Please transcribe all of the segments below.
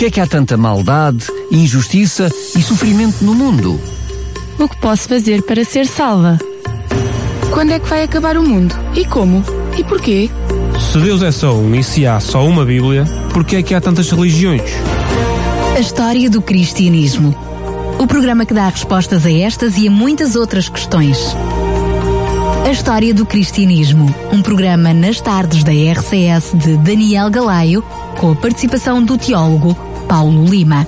Porquê é que há tanta maldade, injustiça e sofrimento no mundo? O que posso fazer para ser salva? Quando é que vai acabar o mundo? E como? E porquê? Se Deus é só um e se há só uma Bíblia, porquê é que há tantas religiões? A história do cristianismo. O programa que dá respostas a estas e a muitas outras questões. A História do Cristianismo, um programa nas tardes da RCS de Daniel Galaio, com a participação do teólogo Paulo Lima.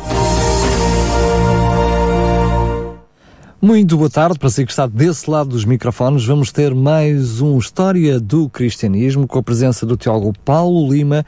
Muito boa tarde para si que está desse lado dos microfones. Vamos ter mais um História do Cristianismo com a presença do teólogo Paulo Lima,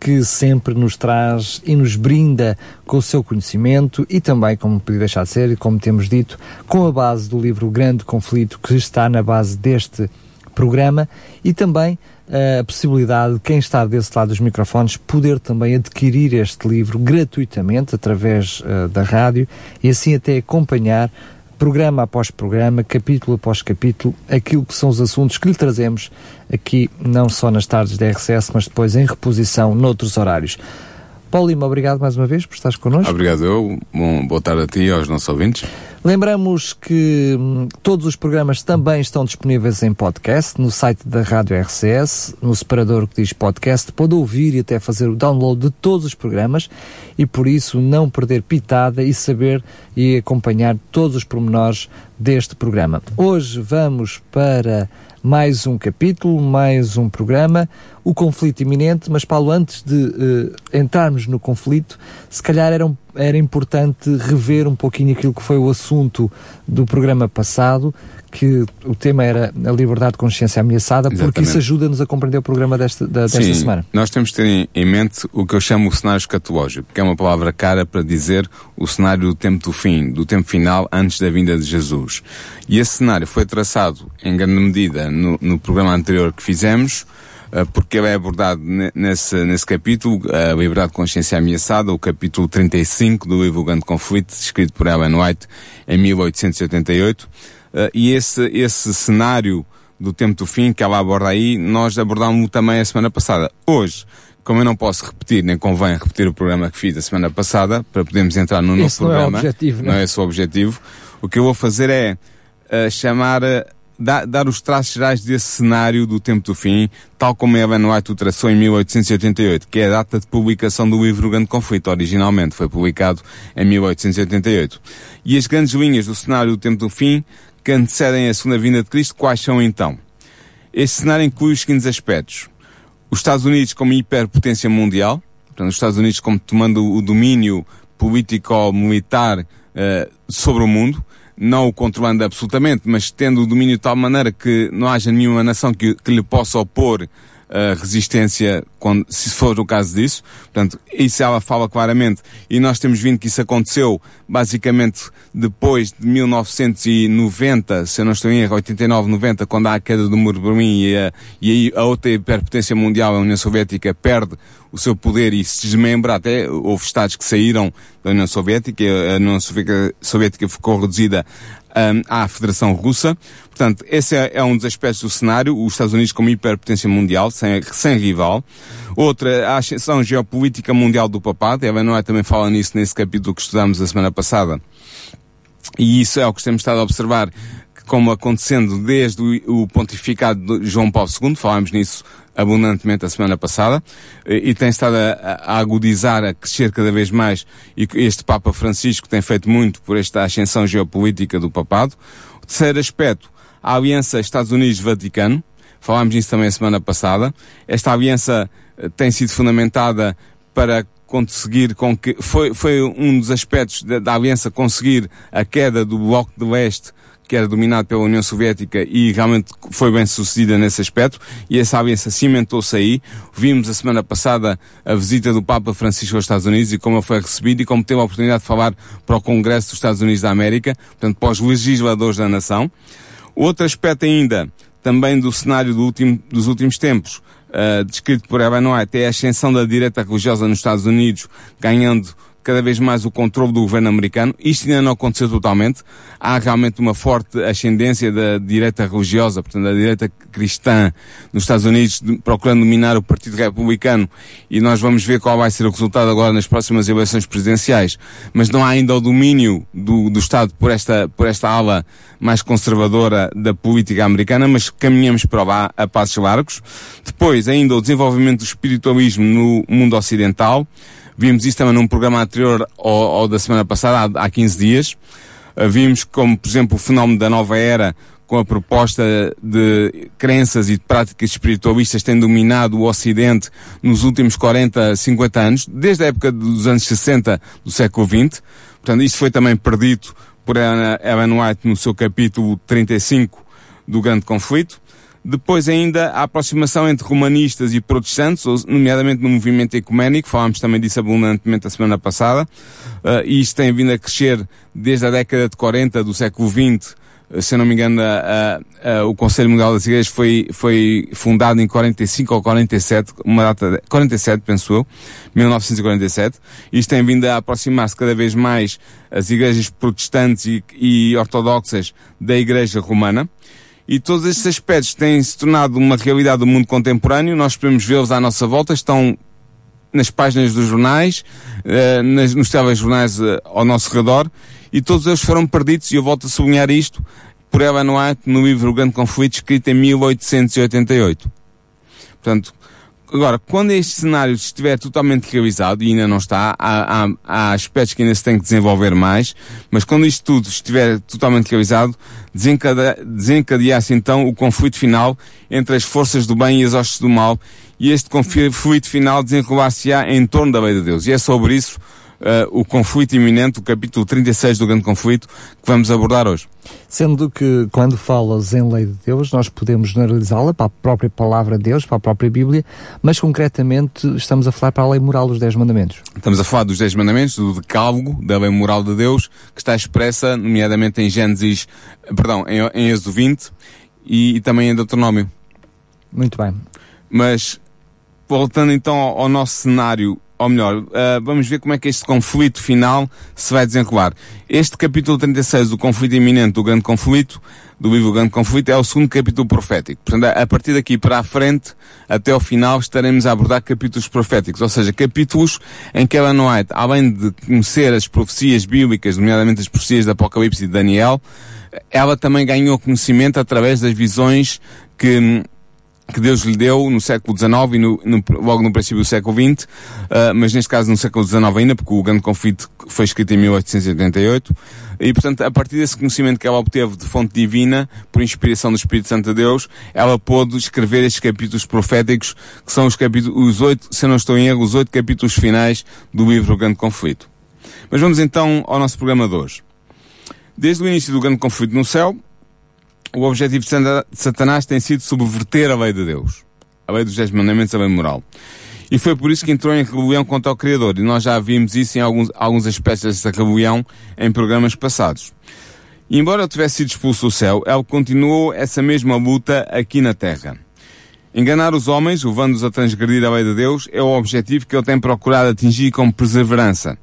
que sempre nos traz e nos brinda com o seu conhecimento e também, como podia deixar de ser, e como temos dito, com a base do livro Grande Conflito, que está na base deste programa, e também a possibilidade de quem está desse lado dos microfones poder também adquirir este livro gratuitamente através uh, da rádio e assim até acompanhar programa após programa, capítulo após capítulo, aquilo que são os assuntos que lhe trazemos aqui, não só nas tardes da RCS, mas depois em reposição noutros horários. Paulo Lima, obrigado mais uma vez por estares connosco. Obrigado eu. Bom, boa tarde a ti e aos nossos ouvintes. Lembramos que hum, todos os programas também estão disponíveis em podcast no site da Rádio RCS, no separador que diz podcast. Pode ouvir e até fazer o download de todos os programas e por isso não perder pitada e saber e acompanhar todos os pormenores deste programa. Hoje vamos para mais um capítulo, mais um programa, o conflito iminente, mas Paulo, antes de uh, entrarmos no conflito, se calhar era, um, era importante rever um pouquinho aquilo que foi o assunto do programa passado, que o tema era a liberdade de consciência ameaçada, Exatamente. porque isso ajuda-nos a compreender o programa desta, da, desta Sim, semana. Nós temos de ter em mente o que eu chamo o cenário escatológico, que é uma palavra cara para dizer o cenário do tempo do fim, do tempo final antes da vinda de Jesus. E esse cenário foi traçado em grande medida no, no programa anterior que fizemos, porque ele é abordado nesse, nesse capítulo, a liberdade de consciência ameaçada, o capítulo 35 do livro Grande Conflito, escrito por Ellen White em 1888 Uh, e esse, esse cenário do tempo do fim que ela aborda aí, nós abordámos também a semana passada. Hoje, como eu não posso repetir, nem convém repetir o programa que fiz a semana passada, para podermos entrar no esse novo programa. Não é, objetivo, não é esse o objetivo. O que eu vou fazer é uh, chamar, dar, dar os traços gerais desse cenário do tempo do fim, tal como Ellen White o traçou em 1888, que é a data de publicação do livro Grande Conflito, originalmente. Foi publicado em 1888. E as grandes linhas do cenário do tempo do fim que antecedem a segunda vinda de Cristo, quais são então? Este cenário inclui os seguintes aspectos. Os Estados Unidos como hiperpotência mundial, portanto, os Estados Unidos como tomando o domínio político-militar uh, sobre o mundo, não o controlando absolutamente, mas tendo o domínio de tal maneira que não haja nenhuma nação que, que lhe possa opor uh, resistência quando, se for o caso disso. Portanto, isso ela fala claramente e nós temos vindo que isso aconteceu basicamente depois de 1990, se eu não estou em erro, 89, 90, quando há a queda do muro de Berlim e, a, e a outra hiperpotência mundial, a União Soviética, perde o seu poder e se desmembra até, houve Estados que saíram da União Soviética, a União Soviética ficou reduzida um, à Federação Russa. Portanto, esse é, é, um dos aspectos do cenário, os Estados Unidos como hiperpotência mundial, sem, sem rival. Outra, a ascensão geopolítica mundial do papado, Eva Noé também fala nisso nesse capítulo que estudámos a semana passada. E isso é o que temos estado a observar, como acontecendo desde o, pontificado de João Paulo II, falámos nisso abundantemente a semana passada, e, e tem estado a, a, agudizar, a crescer cada vez mais, e este Papa Francisco tem feito muito por esta ascensão geopolítica do papado. O terceiro aspecto, a aliança Estados Unidos-Vaticano, falámos nisso também a semana passada. Esta aliança eh, tem sido fundamentada para conseguir com que foi, foi um dos aspectos da, da aliança conseguir a queda do bloco de leste que era dominado pela União Soviética e realmente foi bem sucedida nesse aspecto e essa aliança cimentou-se aí. Vimos a semana passada a visita do Papa Francisco aos Estados Unidos e como ele foi recebido e como teve a oportunidade de falar para o Congresso dos Estados Unidos da América, portanto para os legisladores da nação. Outro aspecto ainda, também do cenário do último, dos últimos tempos, uh, descrito por Evan White, é a ascensão da direita religiosa nos Estados Unidos, ganhando cada vez mais o controle do governo americano. Isto ainda não aconteceu totalmente. Há realmente uma forte ascendência da direita religiosa, portanto, da direita cristã nos Estados Unidos, procurando dominar o Partido Republicano e nós vamos ver qual vai ser o resultado agora nas próximas eleições presidenciais. Mas não há ainda o domínio do, do Estado por esta, por esta ala mais conservadora da política americana, mas caminhamos para lá a passos largos. Depois, ainda o desenvolvimento do espiritualismo no mundo ocidental. Vimos isso também num programa anterior ao, ao da semana passada, há, há 15 dias. Uh, vimos como, por exemplo, o fenómeno da nova era, com a proposta de crenças e de práticas espiritualistas tem dominado o Ocidente nos últimos 40, 50 anos, desde a época dos anos 60 do século XX. Portanto, isto foi também perdido por Ellen White no seu capítulo 35 do Grande Conflito. Depois ainda a aproximação entre romanistas e protestantes, nomeadamente no movimento ecuménico, falámos também disso abundantemente a semana passada, uh, e isto tem vindo a crescer desde a década de 40 do século XX, uh, se eu não me engano, o Conselho Mundial das Igrejas foi, foi fundado em 45 ou 47, uma data, de, 47 penso eu, 1947, isto tem vindo a aproximar-se cada vez mais as igrejas protestantes e, e ortodoxas da Igreja Romana, e todos estes aspectos têm se tornado uma realidade do mundo contemporâneo, nós podemos vê-los à nossa volta, estão nas páginas dos jornais, nas, nos telejornais uh, ao nosso redor, e todos eles foram perdidos, e eu volto a sublinhar isto, por Ellen White no livro O Grande Conflito, escrito em 1888. Portanto, Agora, quando este cenário estiver totalmente realizado, e ainda não está, há, há, há aspectos que ainda se tem que desenvolver mais, mas quando isto tudo estiver totalmente realizado, desencadear-se então o conflito final entre as forças do bem e as hostes do mal, e este conflito final desenrolar-se-á em torno da lei de Deus. E é sobre isso uh, o conflito iminente, o capítulo 36 do grande conflito, que vamos abordar hoje. Sendo que, quando falas em lei de Deus, nós podemos generalizá-la para a própria palavra de Deus, para a própria Bíblia, mas concretamente estamos a falar para a lei moral dos Dez Mandamentos. Estamos a falar dos Dez Mandamentos, do decálogo, da lei moral de Deus, que está expressa, nomeadamente em Gênesis, perdão, em, em Êxodo 20 e, e também em Deuteronômio. Muito bem. Mas, voltando então ao, ao nosso cenário ou melhor, uh, vamos ver como é que este conflito final se vai desenrolar. Este capítulo 36 do conflito iminente, do grande conflito, do livro Grande Conflito, é o segundo capítulo profético. Portanto, a partir daqui para a frente, até ao final, estaremos a abordar capítulos proféticos, ou seja, capítulos em que Ellen White, além de conhecer as profecias bíblicas, nomeadamente as profecias de Apocalipse e de Daniel, ela também ganhou conhecimento através das visões que que Deus lhe deu no século XIX e no, no, logo no princípio do século XX, uh, mas neste caso no século XIX ainda, porque o grande conflito foi escrito em 1888, e portanto, a partir desse conhecimento que ela obteve de fonte divina, por inspiração do Espírito Santo de Deus, ela pôde escrever estes capítulos proféticos, que são os capítulos, os oito, se não estou em erro, os oito capítulos finais do livro O Grande Conflito. Mas vamos então ao nosso programa de hoje. Desde o início do grande conflito no céu, o objetivo de Satanás tem sido subverter a lei de Deus. A lei dos dez mandamentos, a lei moral. E foi por isso que entrou em rebelião contra o Criador. E nós já vimos isso em alguns, alguns aspectos dessa rebelião em programas passados. E embora ele tivesse sido expulso do céu, ele continuou essa mesma luta aqui na terra. Enganar os homens, levando-os a transgredir a lei de Deus, é o objetivo que ele tem procurado atingir com perseverança.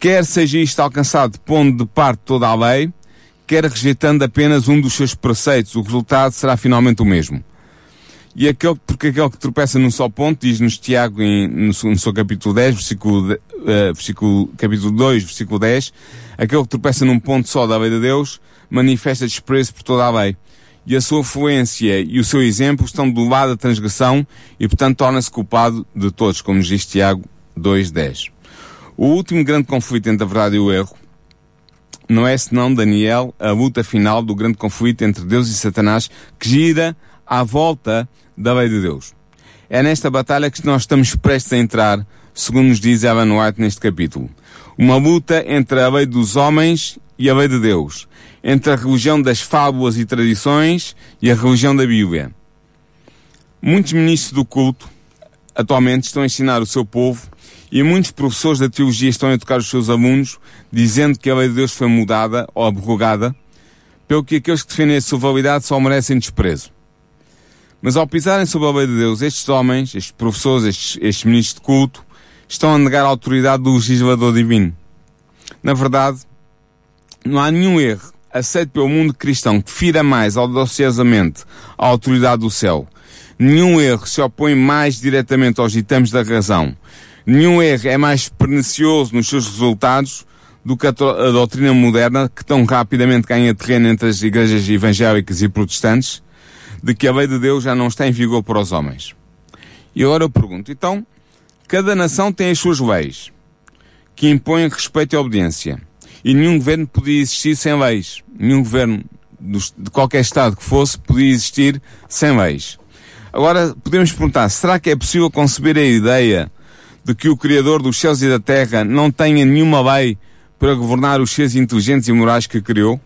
Quer seja isto alcançado pondo de parte toda a lei, quer rejeitando apenas um dos seus preceitos, o resultado será finalmente o mesmo. E aquele, porque aquele que tropeça num só ponto, diz-nos Tiago em, no, no, seu capítulo 10, versículo, uh, versículo, capítulo 2, versículo 10, aquele que tropeça num ponto só da lei de Deus, manifesta desprezo por toda a lei. E a sua fluência e o seu exemplo estão do lado da transgressão e, portanto, torna-se culpado de todos, como nos diz Tiago 2.10. O último grande conflito entre a verdade e o erro não é senão, Daniel, a luta final do grande conflito entre Deus e Satanás que gira à volta da lei de Deus. É nesta batalha que nós estamos prestes a entrar, segundo nos diz Ellen White neste capítulo. Uma luta entre a lei dos homens e a lei de Deus, entre a religião das fábulas e tradições e a religião da Bíblia. Muitos ministros do culto atualmente estão a ensinar o seu povo e muitos professores da teologia estão a educar os seus alunos dizendo que a lei de Deus foi mudada ou abrogada, pelo que aqueles que defendem a sua validade só merecem desprezo. Mas ao pisarem sobre a lei de Deus, estes homens, estes professores, estes, estes ministros de culto, estão a negar a autoridade do legislador divino. Na verdade, não há nenhum erro aceito pelo mundo cristão que fira mais audaciosamente a autoridade do céu. Nenhum erro se opõe mais diretamente aos ditames da razão. Nenhum erro é mais pernicioso nos seus resultados do que a, a doutrina moderna que tão rapidamente ganha terreno entre as igrejas evangélicas e protestantes de que a lei de Deus já não está em vigor para os homens. E agora eu pergunto, então, cada nação tem as suas leis que impõem respeito e obediência. E nenhum governo podia existir sem leis. Nenhum governo de qualquer Estado que fosse podia existir sem leis. Agora, podemos perguntar, será que é possível conceber a ideia de que o Criador dos céus e da terra não tenha nenhuma lei para governar os seres inteligentes e morais que criou?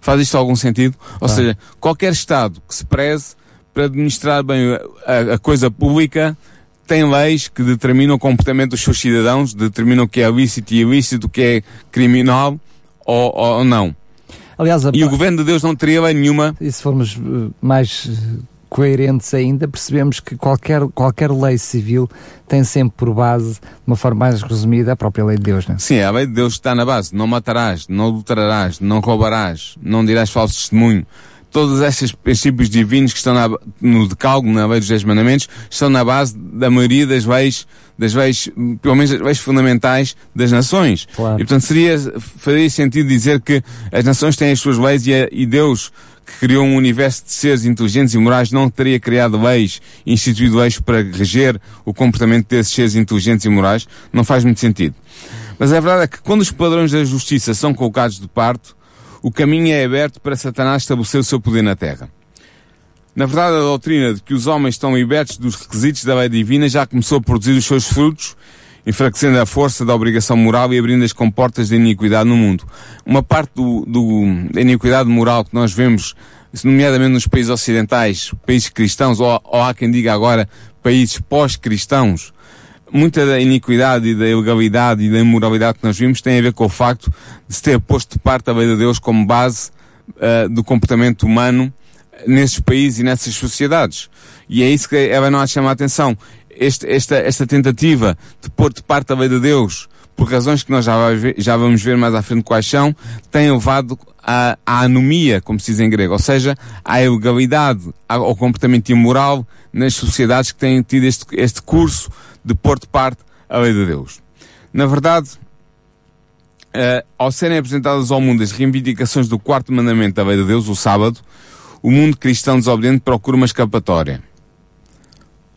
Faz isto algum sentido? Ou seja, qualquer Estado que se preze para administrar bem a, a, coisa pública tem leis que determinam o comportamento dos seus cidadãos, determinam o que é lícito e ilícito, o que é criminal ou, ou não. Aliás, a... E o governo de Deus não teria lei nenhuma. E se formos uh, mais uh, coerentes ainda, percebemos que qualquer, qualquer lei civil tem sempre por base, de uma forma mais resumida, a própria lei de Deus, não é? Sim, a lei de Deus está na base. Não matarás, não adulterarás, não roubarás, não dirás falso testemunho todos estes princípios divinos que estão na, no decálogo, na lei dos dez mandamentos, estão na base da maioria das leis, das leis, pelo menos das leis fundamentais das nações. Claro. E portanto seria, faria sentido dizer que as nações têm as suas leis e, a, e Deus, que criou um universo de seres inteligentes e morais, não teria criado leis, instituído leis para reger o comportamento desses seres inteligentes e morais, não faz muito sentido. Mas a verdade é que quando os padrões da justiça são colocados de parto, o caminho é aberto para Satanás estabelecer o seu poder na Terra. Na verdade, a doutrina de que os homens estão libertos dos requisitos da lei divina já começou a produzir os seus frutos, enfraquecendo a força da obrigação moral e abrindo as comportas da iniquidade no mundo. Uma parte do, do, da iniquidade moral que nós vemos, nomeadamente nos países ocidentais, países cristãos, ou, ou há quem diga agora países pós-cristãos, muita da iniquidade e da ilegalidade e da imoralidade que nós vimos tem a ver com o facto de se ter posto de parte a lei de Deus como base uh, do comportamento humano nesses países e nessas sociedades. E é isso que ela não chama a atenção. Este, esta, esta tentativa de pôr de parte a lei de Deus, por razões que nós já, ver, já vamos ver mais à frente quais são, tem levado à, anomia, como se diz em grego, ou seja, à ilegalidade, ao comportamento imoral nas sociedades que têm tido este, este curso de pôr de parte a lei de Deus. Na verdade, uh, ao serem apresentadas ao mundo as reivindicações do quarto mandamento da lei de Deus, o sábado, o mundo cristão desobediente procura uma escapatória.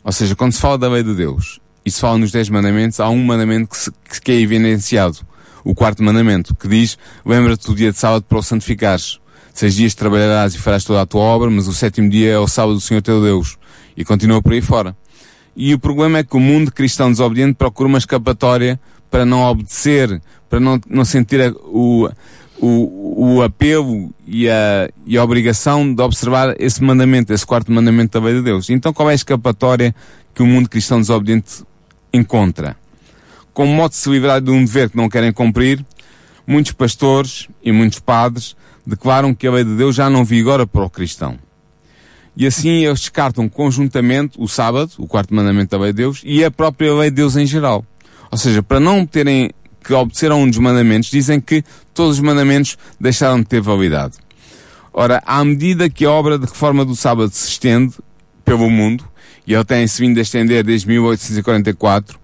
Ou seja, quando se fala da lei de Deus e se fala nos dez mandamentos, há um mandamento que, se, que é evidenciado. O quarto mandamento, que diz, lembra-te do dia de sábado para o santificares. Seis dias trabalharás e farás toda a tua obra, mas o sétimo dia é o sábado do Senhor teu Deus. E continua por aí fora. E o problema é que o mundo cristão desobediente procura uma escapatória para não obedecer, para não, não sentir a, o, o, o apelo e a, e a obrigação de observar esse mandamento, esse quarto mandamento da lei de Deus. Então qual é a escapatória que o mundo cristão desobediente encontra? Com modo de se livrar de um dever que não querem cumprir, muitos pastores e muitos padres declaram que a lei de Deus já não vigora para o cristão. E assim eles descartam conjuntamente o sábado, o quarto mandamento da lei de Deus, e a própria lei de Deus em geral. Ou seja, para não terem que obedecer a um dos mandamentos, dizem que todos os mandamentos deixaram de ter validade. Ora, à medida que a obra de reforma do sábado se estende pelo mundo, e ele tem-se vindo a estender desde 1844,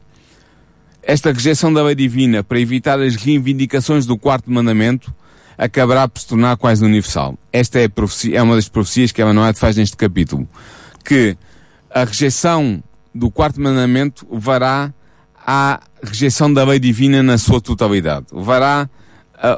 esta rejeição da lei divina para evitar as reivindicações do quarto mandamento acabará por se tornar quase universal. Esta é, profecia, é uma das profecias que a Manoel faz neste capítulo. Que a rejeição do quarto mandamento levará à rejeição da lei divina na sua totalidade. Levará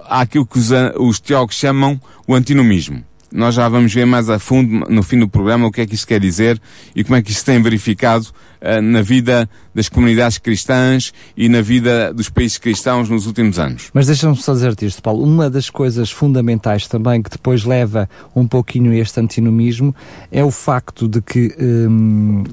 àquilo que os, os teólogos chamam o antinomismo. Nós já vamos ver mais a fundo no fim do programa o que é que isto quer dizer e como é que isto tem verificado uh, na vida das comunidades cristãs e na vida dos países cristãos nos últimos anos. Mas deixa-me só dizer-te isto, Paulo. Uma das coisas fundamentais também que depois leva um pouquinho a este antinomismo é o facto de que hum,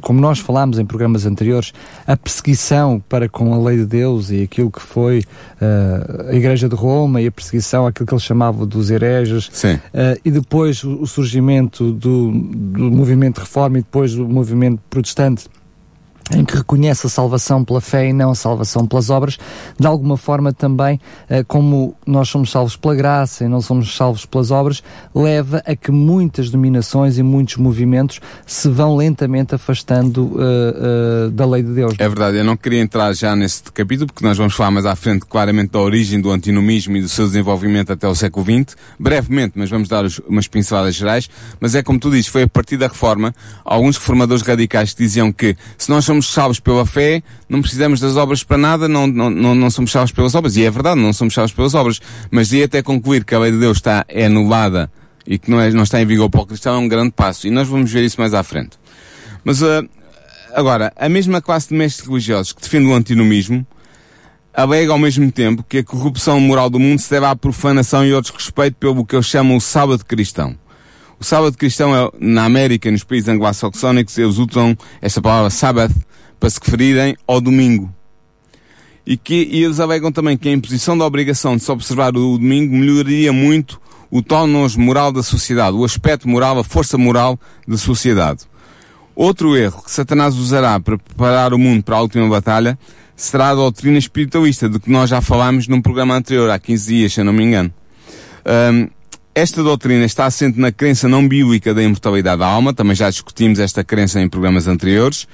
como nós falámos em programas anteriores, a perseguição para com a lei de Deus e aquilo que foi uh, a Igreja de Roma e a perseguição àquilo que eles chamavam dos hereges, uh, e depois o, o surgimento do, do movimento de reforma e depois do movimento protestante em que reconhece a salvação pela fé e não a salvação pelas obras, de alguma forma também, eh, como nós somos salvos pela graça e não somos salvos pelas obras, leva a que muitas dominações e muitos movimentos se vão lentamente afastando uh, uh, da lei de Deus. É verdade, eu não queria entrar já neste capítulo, porque nós vamos falar mais à frente claramente da origem do antinomismo e do seu desenvolvimento até o século XX, brevemente, mas vamos dar umas pinceladas gerais, mas é como tu dizes, foi a partir da reforma, alguns reformadores radicais diziam que se nós somos somos salvos pela fé, não precisamos das obras para nada, não, não, não, não somos salvos pelas obras. E é verdade, não somos salvos pelas obras. Mas de até concluir que a lei de Deus está é anulada e que não, é, não está em vigor para o cristão é um grande passo. E nós vamos ver isso mais à frente. Mas, uh, agora, a mesma classe de mestres religiosos que defende o antinomismo, alega ao mesmo tempo que a corrupção moral do mundo se deve à profanação e ao desrespeito pelo que eles chamam o sábado cristão. O sábado cristão é, na América, nos países anglo-saxónicos, eles usam esta palavra Sabbath para se referirem ao domingo. E, que, e eles alegam também que a imposição da obrigação de se observar o domingo melhoraria muito o tónus moral da sociedade, o aspecto moral, a força moral da sociedade. Outro erro que Satanás usará para preparar o mundo para a última batalha será a doutrina espiritualista, de que nós já falámos num programa anterior, há 15 dias, se eu não me engano. Um, esta doutrina está assente na crença não bíblica da imortalidade da alma, também já discutimos esta crença em programas anteriores.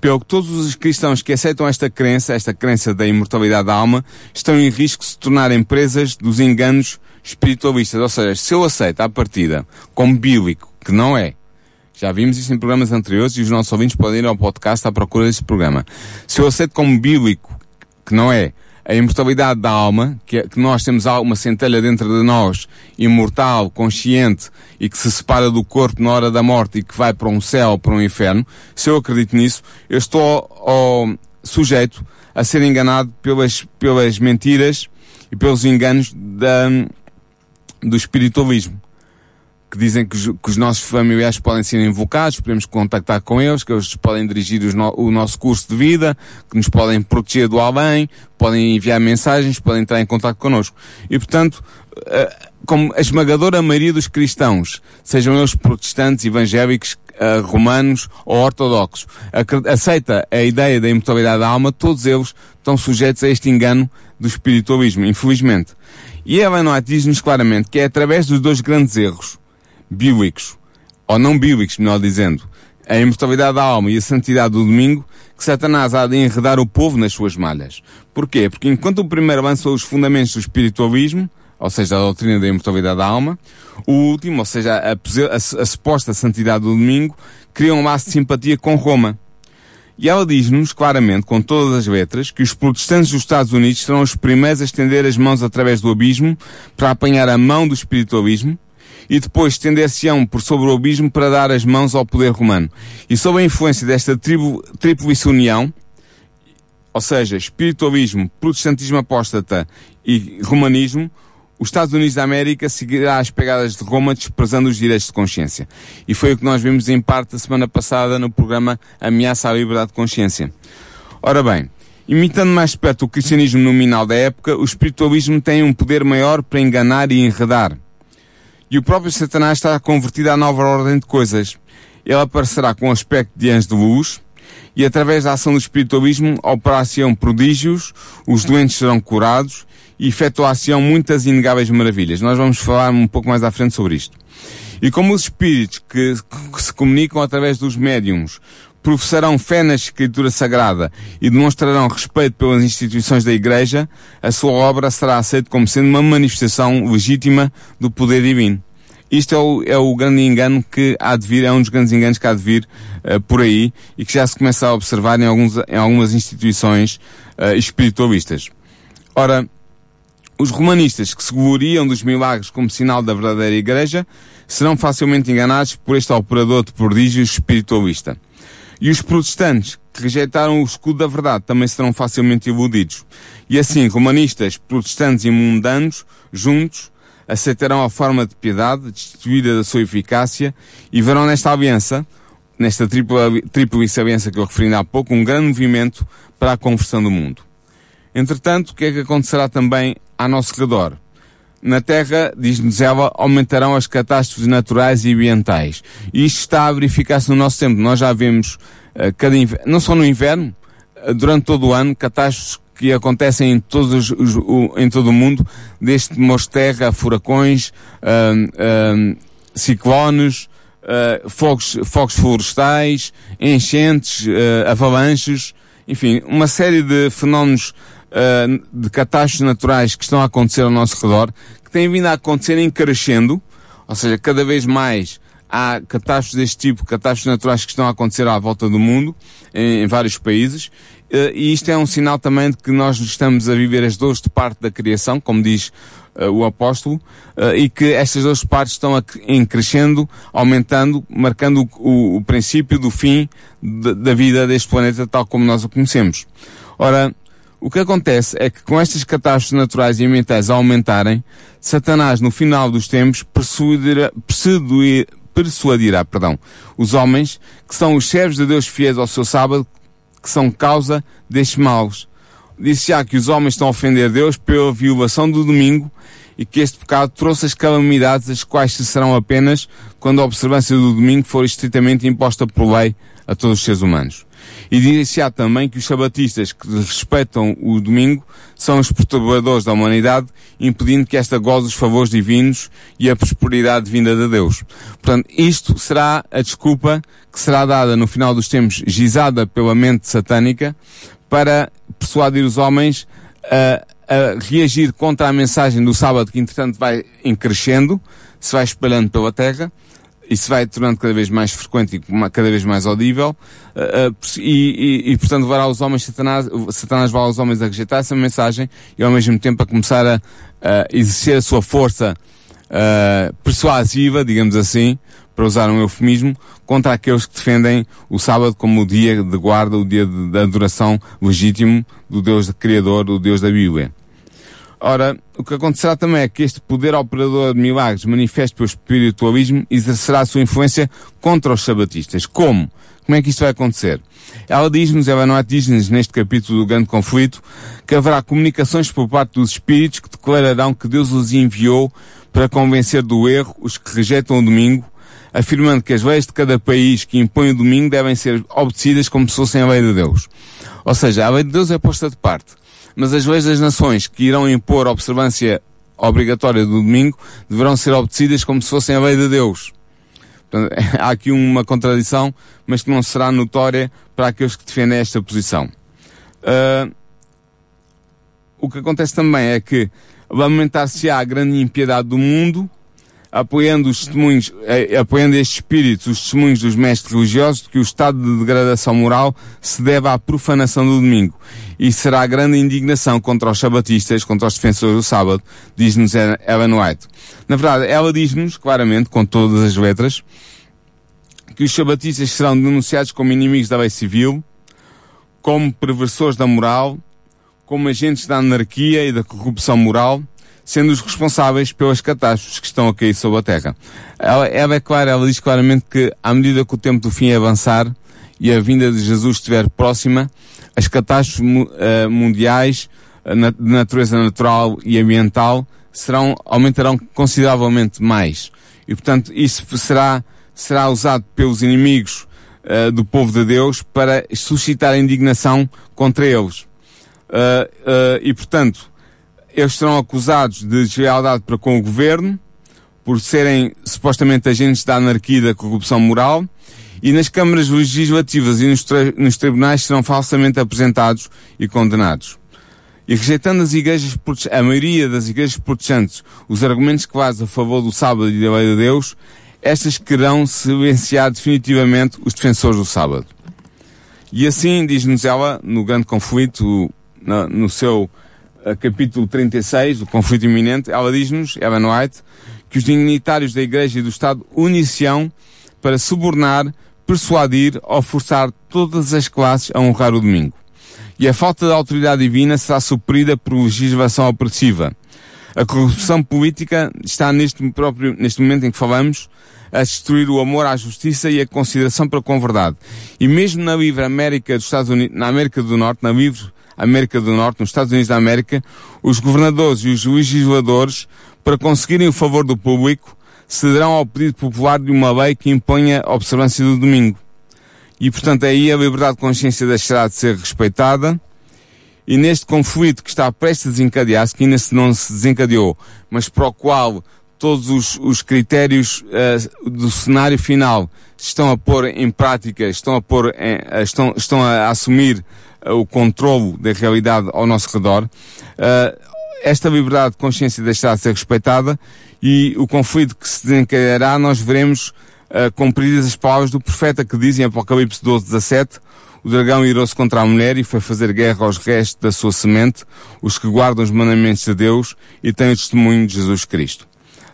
Pelo que todos os cristãos que aceitam esta crença, esta crença da imortalidade da alma, estão em risco de se tornarem presas dos enganos espiritualistas. Ou seja, se eu aceito à partida como bíblico, que não é, já vimos isso em programas anteriores e os nossos ouvintes podem ir ao podcast à procura desse programa. Se eu aceito como bíblico, que não é, a imortalidade da alma, que, é, que nós temos uma centelha dentro de nós, imortal, consciente, e que se separa do corpo na hora da morte e que vai para um céu ou para um inferno, se eu acredito nisso, eu estou sujeito a ser enganado pelas, pelas mentiras e pelos enganos da, do espiritualismo que dizem que os, que os, nossos familiares podem ser invocados, podemos contactar com eles, que eles podem dirigir no, o nosso curso de vida, que nos podem proteger do além, podem enviar mensagens, podem entrar em contato connosco. E portanto, uh, como a esmagadora maioria dos cristãos, sejam eles protestantes, evangélicos, uh, romanos ou ortodoxos, aceita a ideia da imortalidade da alma, todos eles estão sujeitos a este engano do espiritualismo, infelizmente. E Ellen White diz-nos claramente que é através dos dois grandes erros, bíblicos, ou não bíblicos, melhor dizendo, a imortalidade da alma e a santidade do domingo, que Satanás há de enredar o povo nas suas malhas. Porquê? Porque enquanto o primeiro lançou os fundamentos do espiritualismo, ou seja, a doutrina da imortalidade da alma, o último, ou seja, a, a, a suposta santidade do domingo, cria um laço de simpatia com Roma. E ela diz-nos claramente, com todas as letras, que os protestantes dos Estados Unidos serão os primeiros a estender as mãos através do abismo para apanhar a mão do espiritualismo, e depois estender-se-ão por sobre o abismo para dar as mãos ao poder romano. E sob a influência desta tribo, tríplice união, ou seja, espiritualismo, protestantismo apóstata e romanismo, os Estados Unidos da América seguirá as pegadas de Roma desprezando os direitos de consciência. E foi o que nós vimos em parte a semana passada no programa Ameaça à Liberdade de Consciência. Ora bem, imitando mais perto o cristianismo nominal da época, o espiritualismo tem um poder maior para enganar e enredar. E o próprio Satanás está convertido à nova ordem de coisas. Ele aparecerá com aspecto de anjo de luz, e através da ação do espiritualismo operar-se-ão prodígios, os doentes serão curados, e efetuar-se-ão muitas inegáveis maravilhas. Nós vamos falar um pouco mais à frente sobre isto. E como os espíritos que, que se comunicam através dos médiums professarão fé na Escritura Sagrada e demonstrarão respeito pelas instituições da Igreja, a sua obra será aceita como sendo uma manifestação legítima do poder divino. Isto é o, é o grande engano que há de vir, é um dos grandes enganos que há de vir uh, por aí e que já se começa a observar em, alguns, em algumas instituições uh, espiritualistas. Ora, os romanistas que se gloriam dos milagres como sinal da verdadeira Igreja serão facilmente enganados por este operador de prodígios espiritualista. E os protestantes, que rejeitaram o escudo da verdade, também serão facilmente iludidos. E assim, romanistas, protestantes e mundanos, juntos, aceitarão a forma de piedade, destituída da sua eficácia, e verão nesta aliança, nesta tríplice aliança que eu referi há pouco, um grande movimento para a conversão do mundo. Entretanto, o que é que acontecerá também a nosso redor? Na Terra, diz-nos ela, aumentarão as catástrofes naturais e ambientais. E isto está a verificar-se no nosso tempo. Nós já vemos uh, cada inverno, não só no inverno, uh, durante todo o ano, catástrofes que acontecem em, todos os, em todo o mundo, desde terra, furacões, ciclones, fogos, fogos florestais, enchentes, avalanches, enfim, uma série de fenómenos de catástrofes naturais que estão a acontecer ao nosso redor, que têm vindo a acontecer em crescendo, ou seja, cada vez mais há catástrofes deste tipo, catástrofes naturais que estão a acontecer à volta do mundo, em, em vários países, uh, e isto é um sinal também de que nós estamos a viver as dores de parte da criação, como diz uh, o apóstolo, uh, e que estas duas partes estão a, em crescendo, aumentando, marcando o, o princípio do fim de, da vida deste planeta tal como nós o conhecemos. Ora, o que acontece é que com estas catástrofes naturais e ambientais a aumentarem, Satanás, no final dos tempos, persuadirá, persuadirá perdão, os homens que são os servos de Deus fiéis ao seu sábado, que são causa destes males. Disse já que os homens estão a ofender Deus pela violação do domingo e que este pecado trouxe as calamidades, as quais cessarão apenas quando a observância do domingo for estritamente imposta por lei a todos os seres humanos. E dir-se-á também que os sabatistas que respeitam o domingo são os perturbadores da humanidade, impedindo que esta goze os favores divinos e a prosperidade vinda de Deus. Portanto, isto será a desculpa que será dada no final dos tempos, gizada pela mente satânica, para persuadir os homens a, a reagir contra a mensagem do sábado, que entretanto vai em crescendo, se vai espalhando pela terra, isso vai tornando cada vez mais frequente e cada vez mais audível, uh, uh, e, e, e, portanto levará os homens, Satanás, Satanás vai aos homens a rejeitar essa mensagem e ao mesmo tempo a começar a, a exercer a sua força uh, persuasiva, digamos assim, para usar um eufemismo, contra aqueles que defendem o sábado como o dia de guarda, o dia de, de adoração legítimo do Deus Criador, do Deus da Bíblia. Ora, o que acontecerá também é que este poder operador de milagres manifesto pelo espiritualismo exercerá a sua influência contra os sabatistas. Como? Como é que isto vai acontecer? Ela diz-nos, ela não diz-nos neste capítulo do grande conflito, que haverá comunicações por parte dos espíritos que declararão que Deus os enviou para convencer do erro os que rejeitam o domingo, afirmando que as leis de cada país que impõem o domingo devem ser obedecidas como se fossem a lei de Deus. Ou seja, a lei de Deus é posta de parte mas as leis das nações que irão impor observância obrigatória do domingo deverão ser obedecidas como se fossem a lei de Deus. Portanto, há aqui uma contradição, mas que não será notória para aqueles que defendem esta posição. Uh, o que acontece também é que lamentar-se-á a grande impiedade do mundo, apoiando os testemunhos, eh, apoiando estes espíritos, os testemunhos dos mestres religiosos, de que o estado de degradação moral se deve à profanação do domingo. E será grande indignação contra os sabatistas, contra os defensores do sábado, diz-nos Ellen White. Na verdade, ela diz-nos, claramente, com todas as letras, que os sabatistas serão denunciados como inimigos da lei civil, como perversores da moral, como agentes da anarquia e da corrupção moral, sendo os responsáveis pelas catástrofes que estão a cair sobre a Terra. Ela, ela é clara, ela diz claramente que à medida que o tempo do fim avançar e a vinda de Jesus estiver próxima, as catástrofes uh, mundiais uh, de natureza natural e ambiental serão, aumentarão consideravelmente mais. E portanto isso será, será usado pelos inimigos uh, do povo de Deus para suscitar indignação contra eles. e portanto, eles serão acusados de deslealdade para com o governo, por serem supostamente agentes da anarquia e da corrupção moral, e nas câmaras legislativas e nos, nos tribunais serão falsamente apresentados e condenados. E rejeitando as igrejas, a maioria das igrejas protestantes, os argumentos que fazem a favor do sábado e da lei de Deus, estas querão silenciar definitivamente os defensores do sábado. E assim, diz-nos ela, no grande conflito, no seu capítulo 36, do conflito iminente, ela diz-nos, Ellen White, que os dignitários da Igreja e do Estado uniciam para subornar, persuadir ou forçar todas as classes a honrar o domingo. E a falta de autoridade divina será suprida por legislação opressiva. A corrupção política está neste próprio, neste momento em que falamos, a destruir o amor à justiça e a consideração para com verdade. E mesmo na livre América dos Estados Unidos, na América do Norte, na livre América do Norte, nos Estados Unidos da América, os governadores e os legisladores, para conseguirem o favor do público, cederão ao pedido popular de uma lei que imponha a observância do domingo. e portanto aí a liberdade de consciência deixará de ser respeitada e neste conflito que está prestes a desencadear-se, que ainda não se desencadeou, mas para o qual todos os, os critérios uh, do cenário final estão a pôr em prática, estão a pôr, em, uh, estão, estão a, assumir o controlo da realidade ao nosso redor, esta liberdade de consciência deixará de ser respeitada e o conflito que se desencadeará nós veremos cumpridas as palavras do profeta que diz em Apocalipse 12, 17, o dragão irou-se contra a mulher e foi fazer guerra aos restos da sua semente, os que guardam os mandamentos de Deus e têm o testemunho de Jesus Cristo.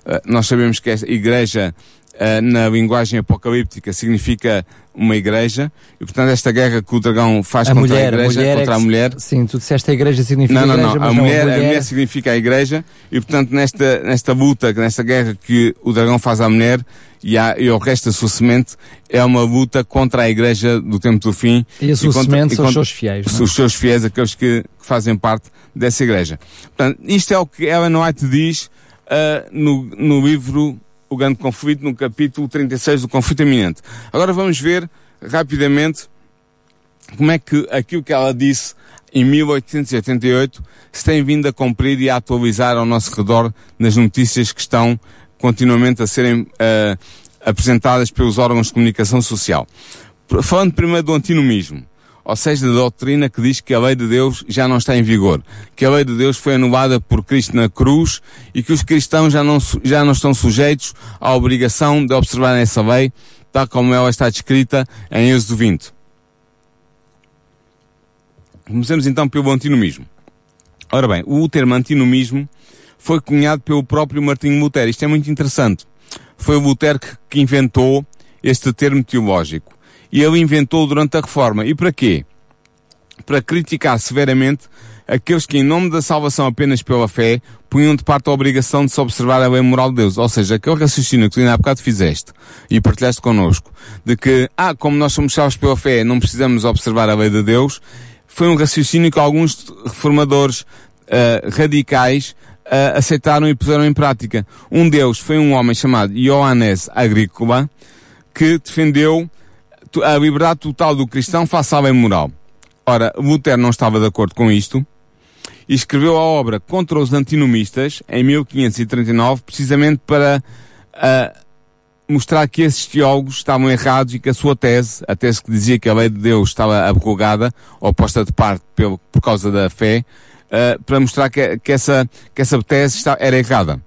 Uh, nós sabemos que esta igreja, uh, na linguagem apocalíptica, significa uma igreja, e portanto esta guerra que o dragão faz a contra mulher, a igreja, a mulher contra é a mulher. Sim, tu disseste a igreja significa não, não, igreja, não, a não, mulher, a mulher... a mulher significa a igreja, e portanto nesta, nesta luta, nesta guerra que o dragão faz à mulher, e, e ao resto da sua semente é uma luta contra a igreja do tempo do fim. E a sua e contra, semente e são contra, os seus fiéis. Não? Os seus fiéis, aqueles que, que, fazem parte dessa igreja. Portanto, isto é o que Ellen White diz uh, no, no livro O Grande Conflito, no capítulo 36 do Conflito Iminente. Agora vamos ver rapidamente como é que aquilo que ela disse em 1888 se tem vindo a cumprir e a atualizar ao nosso redor nas notícias que estão continuamente a serem uh, apresentadas pelos órgãos de comunicação social. Falando primeiro do antinomismo, ou seja, da doutrina que diz que a lei de Deus já não está em vigor, que a lei de Deus foi anulada por Cristo na cruz e que os cristãos já não, já não estão sujeitos à obrigação de observar essa lei, tal como ela está descrita em Êxodo 20. Comecemos então pelo antinomismo. Ora bem, o termo antinomismo foi cunhado pelo próprio Martinho Lutero. Isto é muito interessante. Foi o Lutero que, que inventou este termo teológico. E ele inventou durante a Reforma. E para quê? Para criticar severamente aqueles que, em nome da salvação apenas pela fé, punham de parte a obrigação de se observar a lei moral de Deus. Ou seja, aquele raciocínio que tu ainda há bocado fizeste e partilhaste connosco, de que, ah, como nós somos salvos pela fé, não precisamos observar a lei de Deus, foi um raciocínio que alguns reformadores uh, radicais uh, aceitaram e puseram em prática. Um deles foi um homem chamado Johannes Agrícola, que defendeu a liberdade total do cristão face à lei moral. Ora, Lutero não estava de acordo com isto e escreveu a obra Contra os Antinomistas em 1539, precisamente para uh, mostrar que esses teólogos estavam errados e que a sua tese, a tese que dizia que a lei de Deus estava abrogada ou posta de parte pelo, por causa da fé, uh, para mostrar que, que, essa, que essa tese está, era errada.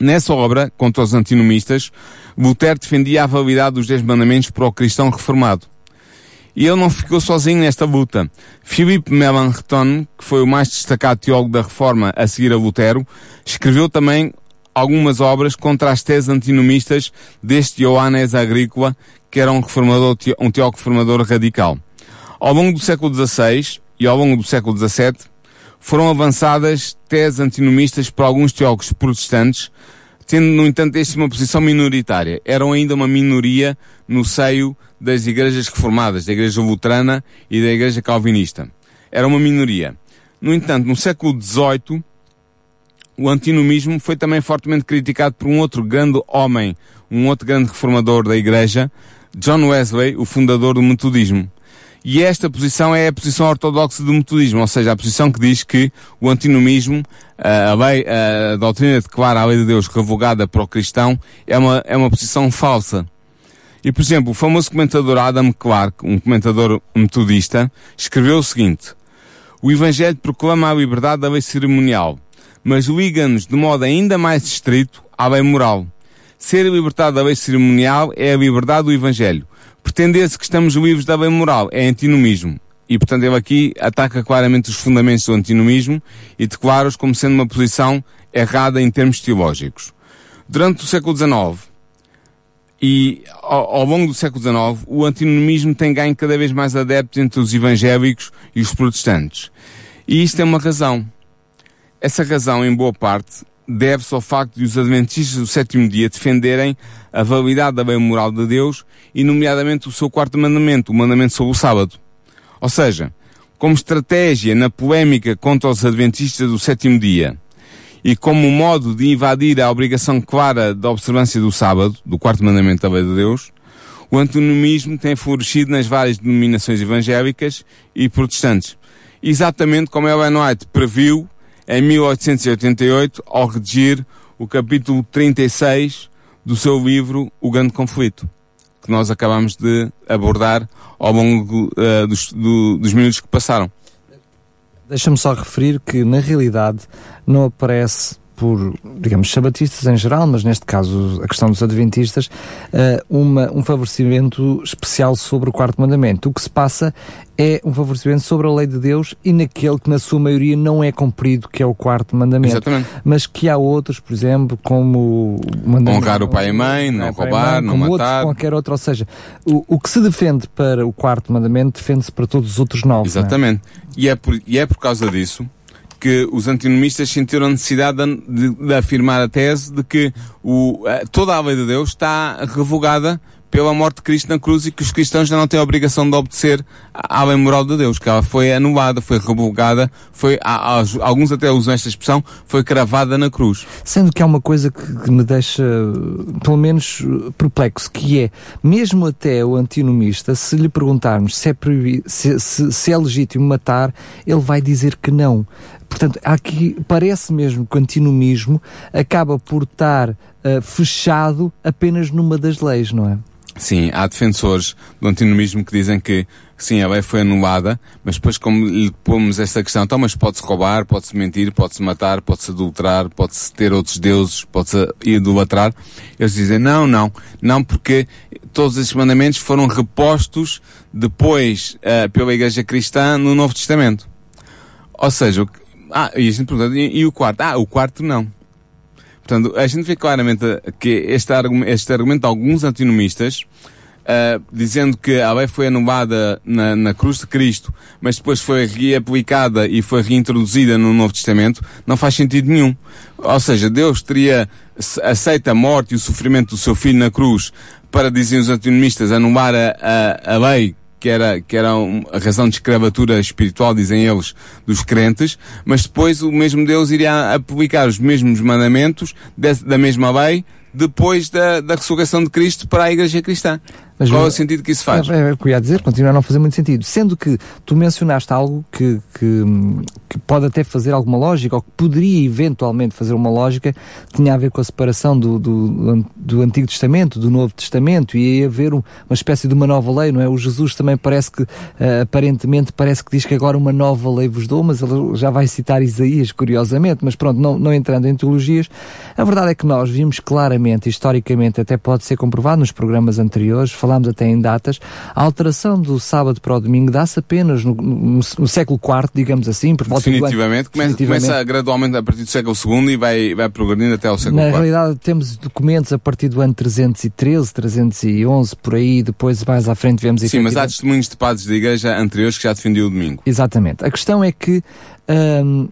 Nessa obra, contra os antinomistas, Lutero defendia a validade dos Dez Mandamentos para o cristão reformado. E ele não ficou sozinho nesta luta. Philippe Melanchthon, que foi o mais destacado teólogo da Reforma a seguir a Lutero, escreveu também algumas obras contra as teses antinomistas deste Johannes Agrícola, que era um reformador, um teólogo reformador radical. Ao longo do século XVI e ao longo do século XVII, foram avançadas teses antinomistas por alguns teólogos protestantes, tendo, no entanto, este uma posição minoritária. Eram ainda uma minoria no seio das igrejas reformadas, da igreja luterana e da igreja calvinista. Era uma minoria. No entanto, no século XVIII, o antinomismo foi também fortemente criticado por um outro grande homem, um outro grande reformador da igreja, John Wesley, o fundador do metodismo. E esta posição é a posição ortodoxa do metodismo, ou seja, a posição que diz que o antinomismo, a, lei, a doutrina declara a lei de Deus revogada para o cristão, é uma, é uma posição falsa. E, por exemplo, o famoso comentador Adam Clarke, um comentador metodista, escreveu o seguinte, o Evangelho proclama a liberdade da lei cerimonial, mas liga-nos de modo ainda mais estrito à lei moral. Ser libertado da lei cerimonial é a liberdade do Evangelho pretender-se que estamos livres da lei moral é antinomismo. E, portanto, ele aqui ataca claramente os fundamentos do antinomismo e declara-os como sendo uma posição errada em termos teológicos. Durante o século XIX e ao, ao longo do século XIX, o antinomismo tem ganho cada vez mais adeptos entre os evangélicos e os protestantes. E isto é uma razão. Essa razão, em boa parte, deve-se ao facto de os adventistas do sétimo dia defenderem a validade da lei moral de Deus e, nomeadamente, o seu quarto mandamento, o mandamento sobre o sábado. Ou seja, como estratégia na polémica contra os adventistas do sétimo dia e como modo de invadir a obrigação clara da observância do sábado, do quarto mandamento da lei de Deus, o antinomismo tem florescido nas várias denominações evangélicas e protestantes. Exatamente como Ellen White previu em 1888 ao redigir o capítulo 36 do seu livro O Grande Conflito, que nós acabamos de abordar ao longo uh, dos, do, dos minutos que passaram. Deixa-me só referir que, na realidade, não aparece por, digamos, sabatistas em geral, mas neste caso a questão dos adventistas, uh, uma, um favorecimento especial sobre o quarto mandamento. O que se passa é um favorecimento sobre a lei de Deus e naquele que na sua maioria não é cumprido, que é o quarto mandamento. Exatamente. Mas que há outros, por exemplo, como honrar o pai e mãe, não roubar, mãe, não matar. Outros, qualquer outro, ou seja, o, o que se defende para o quarto mandamento defende-se para todos os outros nove. É? Exatamente. É? E, é por, e é por causa disso que os antinomistas sentiram a necessidade de, de, afirmar a tese de que o, toda a lei de Deus está revogada pela morte de Cristo na cruz e que os cristãos já não têm a obrigação de obedecer à lei moral de Deus, que ela foi anulada, foi revogada, foi, alguns até usam esta expressão, foi cravada na cruz. Sendo que há uma coisa que, me deixa, pelo menos, perplexo, que é, mesmo até o antinomista, se lhe perguntarmos se é, se, se, se é legítimo matar, ele vai dizer que não. Portanto, aqui parece mesmo que o antinomismo acaba por estar uh, fechado apenas numa das leis, não é? Sim, há defensores do antinomismo que dizem que sim, a lei foi anulada, mas depois como lhe pomos esta questão, então, mas pode-se roubar, pode-se mentir, pode-se matar, pode-se adulterar, pode-se ter outros deuses, pode-se idolatrar, eles dizem não, não, não porque todos esses mandamentos foram repostos depois uh, pela Igreja Cristã no Novo Testamento. Ou seja, ah, e a gente pergunta, e, e o quarto? Ah, o quarto não. Portanto, a gente vê claramente que este, argumento, este argumento de alguns antinomistas, uh, dizendo que a lei foi anulada na, na, cruz de Cristo, mas depois foi reaplicada e foi reintroduzida no Novo Testamento, não faz sentido nenhum. Ou seja, Deus teria aceito a morte e o sofrimento do seu filho na cruz para, dizem os antinomistas, anular a, a, a lei que era, que era a razão de escravatura espiritual, dizem eles, dos crentes, mas depois o mesmo Deus iria publicar os mesmos mandamentos de, da mesma lei depois da, da ressurreição de Cristo para a Igreja Cristã. Mas, Qual é o sentido que isso faz? É, é, é o que eu ia dizer, continua a não fazer muito sentido. Sendo que tu mencionaste algo que, que, que, pode até fazer alguma lógica, ou que poderia eventualmente fazer uma lógica, tinha a ver com a separação do, do, do Antigo Testamento, do Novo Testamento, e ia haver um, uma espécie de uma nova lei, não é? O Jesus também parece que, uh, aparentemente, parece que diz que agora uma nova lei vos dou, mas ele já vai citar Isaías, curiosamente, mas pronto, não, não entrando em teologias, a verdade é que nós vimos claramente, historicamente, até pode ser comprovado nos programas anteriores, falámos até em datas, a alteração do sábado para o domingo dá-se apenas no, no, no, século IV, digamos assim, por volta definitivamente, do ano, começa, definitivamente. Começa gradualmente a partir do século II e vai, vai progredindo até ao século Na IV. Na realidade, temos documentos a partir do ano 313, 311, por aí, depois mais à frente vemos... Sim, mas há testemunhos de padres da igreja anteriores que já defendiam o domingo. Exatamente. A questão é que... Hum,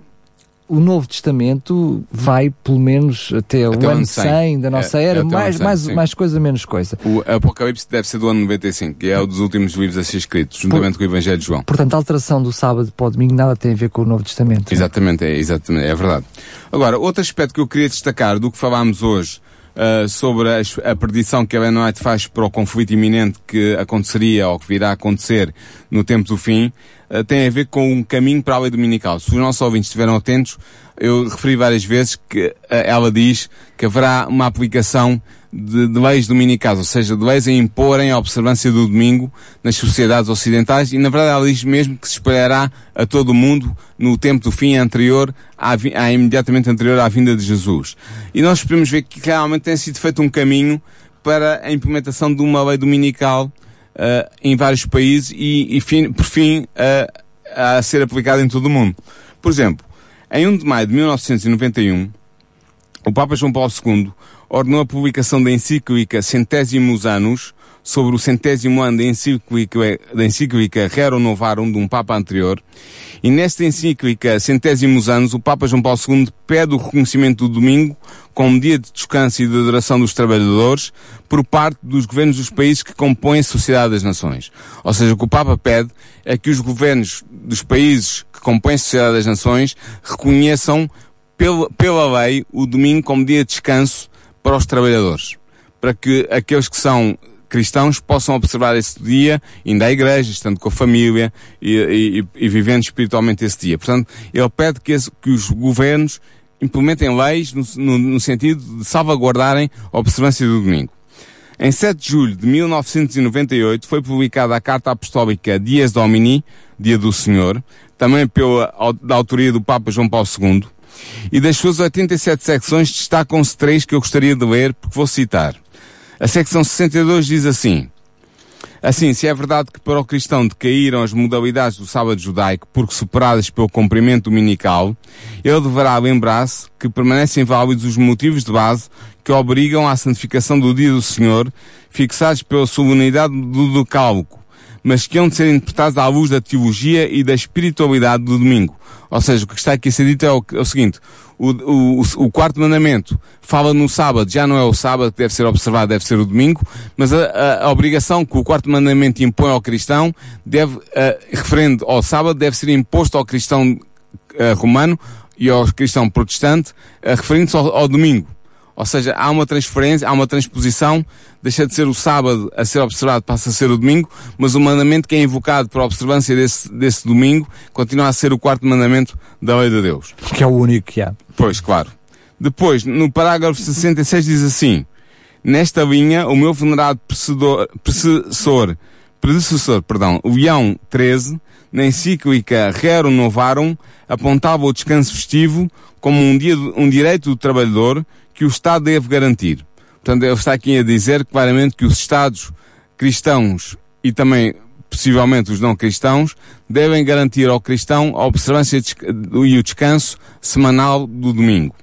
o Novo Testamento vai pelo menos até, até o ano 100, 100 da nossa era, é mais, 100, mais, mais coisa, menos coisa. O Apocalipse deve ser do ano 95, que é um dos últimos livros a ser escritos, juntamente Por, com o Evangelho de João. Portanto, a alteração do sábado para o domingo nada tem a ver com o Novo Testamento. Exatamente, é, exatamente, é verdade. Agora, outro aspecto que eu queria destacar do que falámos hoje Uh, sobre a, a, predição que a Ellen White faz para o conflito iminente que aconteceria ou que virá a acontecer no tempo do fim, uh, tem a ver com um caminho para a lei dominical. Se os nossos ouvintes estiveram atentos, eu referi várias vezes que uh, ela diz que haverá uma aplicação de, de, leis dominicais, ou seja, de leis a imporem a observância do domingo nas sociedades ocidentais e, na verdade, ela diz mesmo que se espalhará a todo o mundo no tempo do fim anterior, à, à, imediatamente anterior à vinda de Jesus. E nós podemos ver que realmente tem sido feito um caminho para a implementação de uma lei dominical uh, em vários países e, e fim, por fim, uh, a ser aplicada em todo o mundo. Por exemplo, em 1 de maio de 1991, o Papa João Paulo II ordenou a publicação da encíclica Centésimos Anos, sobre o centésimo ano da encíclica, da encíclica Rerum Novarum de um Papa anterior. E nesta encíclica Centésimos Anos, o Papa João Paulo II pede o reconhecimento do domingo como dia de descanso e de adoração dos trabalhadores por parte dos governos dos países que compõem a Sociedade das Nações. Ou seja, o que o Papa pede é que os governos dos países que compõem a Sociedade das Nações reconheçam pela, pela lei o domingo como dia de descanso para os trabalhadores, para que aqueles que são cristãos possam observar esse dia, indo à igreja, estando com a família e, e, e vivendo espiritualmente esse dia. Portanto, ele pede que, esse, que os governos implementem leis no, no, no sentido de salvaguardarem a observância do domingo. Em 7 de julho de 1998 foi publicada a Carta Apostólica Dias Domini, Dia do Senhor, também pela, da autoria do Papa João Paulo II. E das suas 87 secções destacam-se três que eu gostaria de ler, porque vou citar. A secção 62 diz assim: Assim, se é verdade que para o cristão decaíram as modalidades do sábado judaico porque superadas pelo cumprimento dominical, ele deverá lembrar-se que permanecem válidos os motivos de base que obrigam à santificação do dia do Senhor, fixados pela solenidade do decálogo, mas que hão de ser interpretados à luz da teologia e da espiritualidade do domingo. Ou seja, o que está aqui a ser dito é o, é o seguinte, o, o, o, quarto mandamento fala no sábado, já não é o sábado que deve ser observado, deve ser o domingo, mas a, a, a obrigação que o quarto mandamento impõe ao cristão, deve, uh, referente ao sábado, deve ser imposto ao cristão uh, romano e ao cristão protestante, uh, referindo-se ao, ao domingo. Ou seja, há uma transferência, há uma transposição, deixa de ser o sábado a ser observado, passa a ser o domingo, mas o mandamento que é invocado para a observância desse, desse domingo continua a ser o quarto mandamento da lei de Deus. Que é o único que há. Pois, claro. Depois, no parágrafo 66 diz assim, nesta linha, o meu venerado predecessor, predecessor, perdão, Leão XIII, na encíclica Rerum Novarum, apontava o descanso festivo como um, dia, um direito do trabalhador que o Estado deve garantir. Portanto, ele está aqui a dizer claramente que os Estados cristãos e também possivelmente os não cristãos devem garantir ao cristão a observância e o descanso semanal do domingo.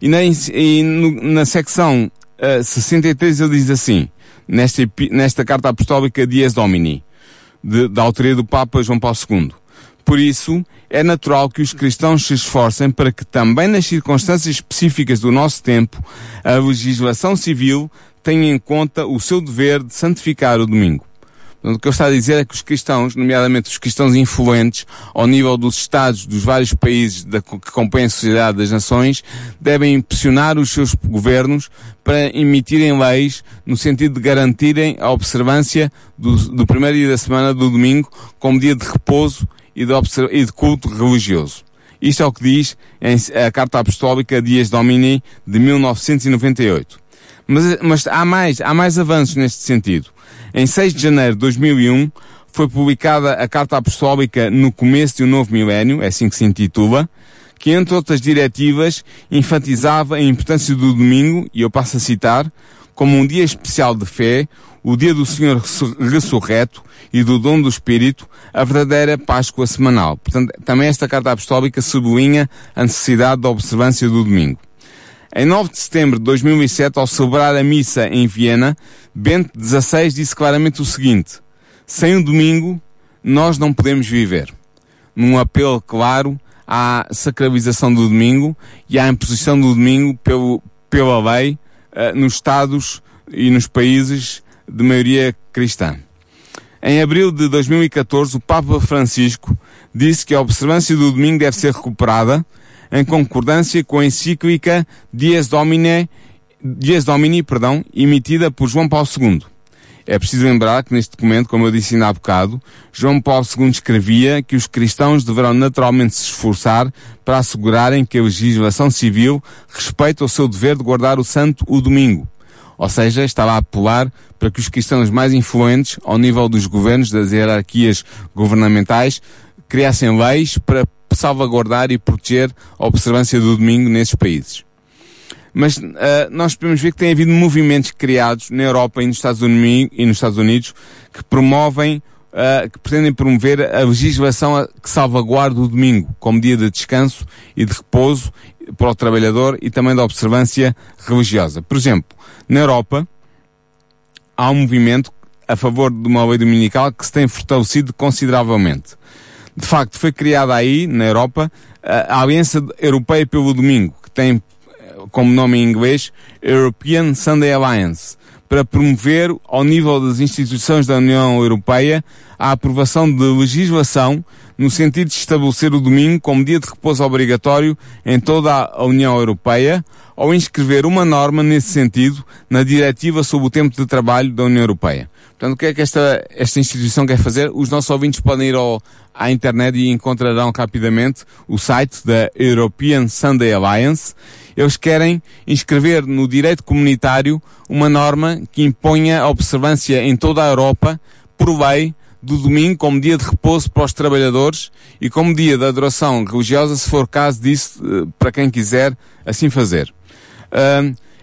E na, e na secção uh, 63 ele diz assim, nesta, nesta carta apostólica Dias Domini, de, da autoria do Papa João Paulo II. Por isso, é natural que os cristãos se esforcem para que também nas circunstâncias específicas do nosso tempo, a legislação civil tenha em conta o seu dever de santificar o domingo. Portanto, o que eu estou a dizer é que os cristãos, nomeadamente os cristãos influentes, ao nível dos Estados dos vários países da, que compõem a Sociedade das Nações, devem pressionar os seus governos para emitirem leis no sentido de garantirem a observância do, do primeiro dia da semana, do domingo, como dia de repouso e de, e de culto religioso. Isto é o que diz a Carta Apostólica Dias Domini de 1998. Mas, mas há mais, há mais avanços neste sentido. Em 6 de janeiro de 2001 foi publicada a Carta Apostólica no começo de um novo milénio, é assim que se intitula, que entre outras diretivas enfatizava a importância do domingo, e eu passo a citar, como um dia especial de fé, o dia do Senhor ressurreto e do dom do Espírito, a verdadeira Páscoa semanal. Portanto, também esta carta apostólica sublinha a necessidade da observância do domingo. Em 9 de setembro de 2007, ao celebrar a missa em Viena, Bento XVI disse claramente o seguinte: sem o domingo, nós não podemos viver. Num apelo claro à sacralização do domingo e à imposição do domingo pelo, pela lei uh, nos Estados e nos países de maioria cristã. Em abril de 2014, o Papa Francisco disse que a observância do domingo deve ser recuperada em concordância com a encíclica Dies Domini, Dies Domini, perdão, emitida por João Paulo II. É preciso lembrar que neste documento, como eu disse ainda há bocado, João Paulo II escrevia que os cristãos deverão naturalmente se esforçar para assegurarem que a legislação civil respeite o seu dever de guardar o santo o domingo. Ou seja, estava a apelar para que os cristãos mais influentes, ao nível dos governos, das hierarquias governamentais, criassem leis para salvaguardar e proteger a observância do domingo nesses países. Mas uh, nós podemos ver que tem havido movimentos criados na Europa e nos Estados Unidos, e nos Estados Unidos que promovem, uh, que pretendem promover a legislação que salvaguarda o domingo como dia de descanso e de repouso para o trabalhador e também da observância religiosa. Por exemplo, na Europa há um movimento a favor de uma lei dominical que se tem fortalecido consideravelmente. De facto, foi criada aí, na Europa, a Aliança Europeia pelo Domingo, que tem como nome em inglês European Sunday Alliance, para promover, ao nível das instituições da União Europeia, a aprovação de legislação no sentido de estabelecer o domingo como dia de repouso obrigatório em toda a União Europeia, ou inscrever uma norma nesse sentido na Diretiva sobre o Tempo de Trabalho da União Europeia. Portanto, o que é que esta, esta instituição quer fazer? Os nossos ouvintes podem ir ao, à internet e encontrarão rapidamente o site da European Sunday Alliance. Eles querem inscrever no direito comunitário uma norma que imponha a observância em toda a Europa, por lei, do domingo como dia de repouso para os trabalhadores e como dia de adoração religiosa, se for caso disso, eh, para quem quiser assim fazer.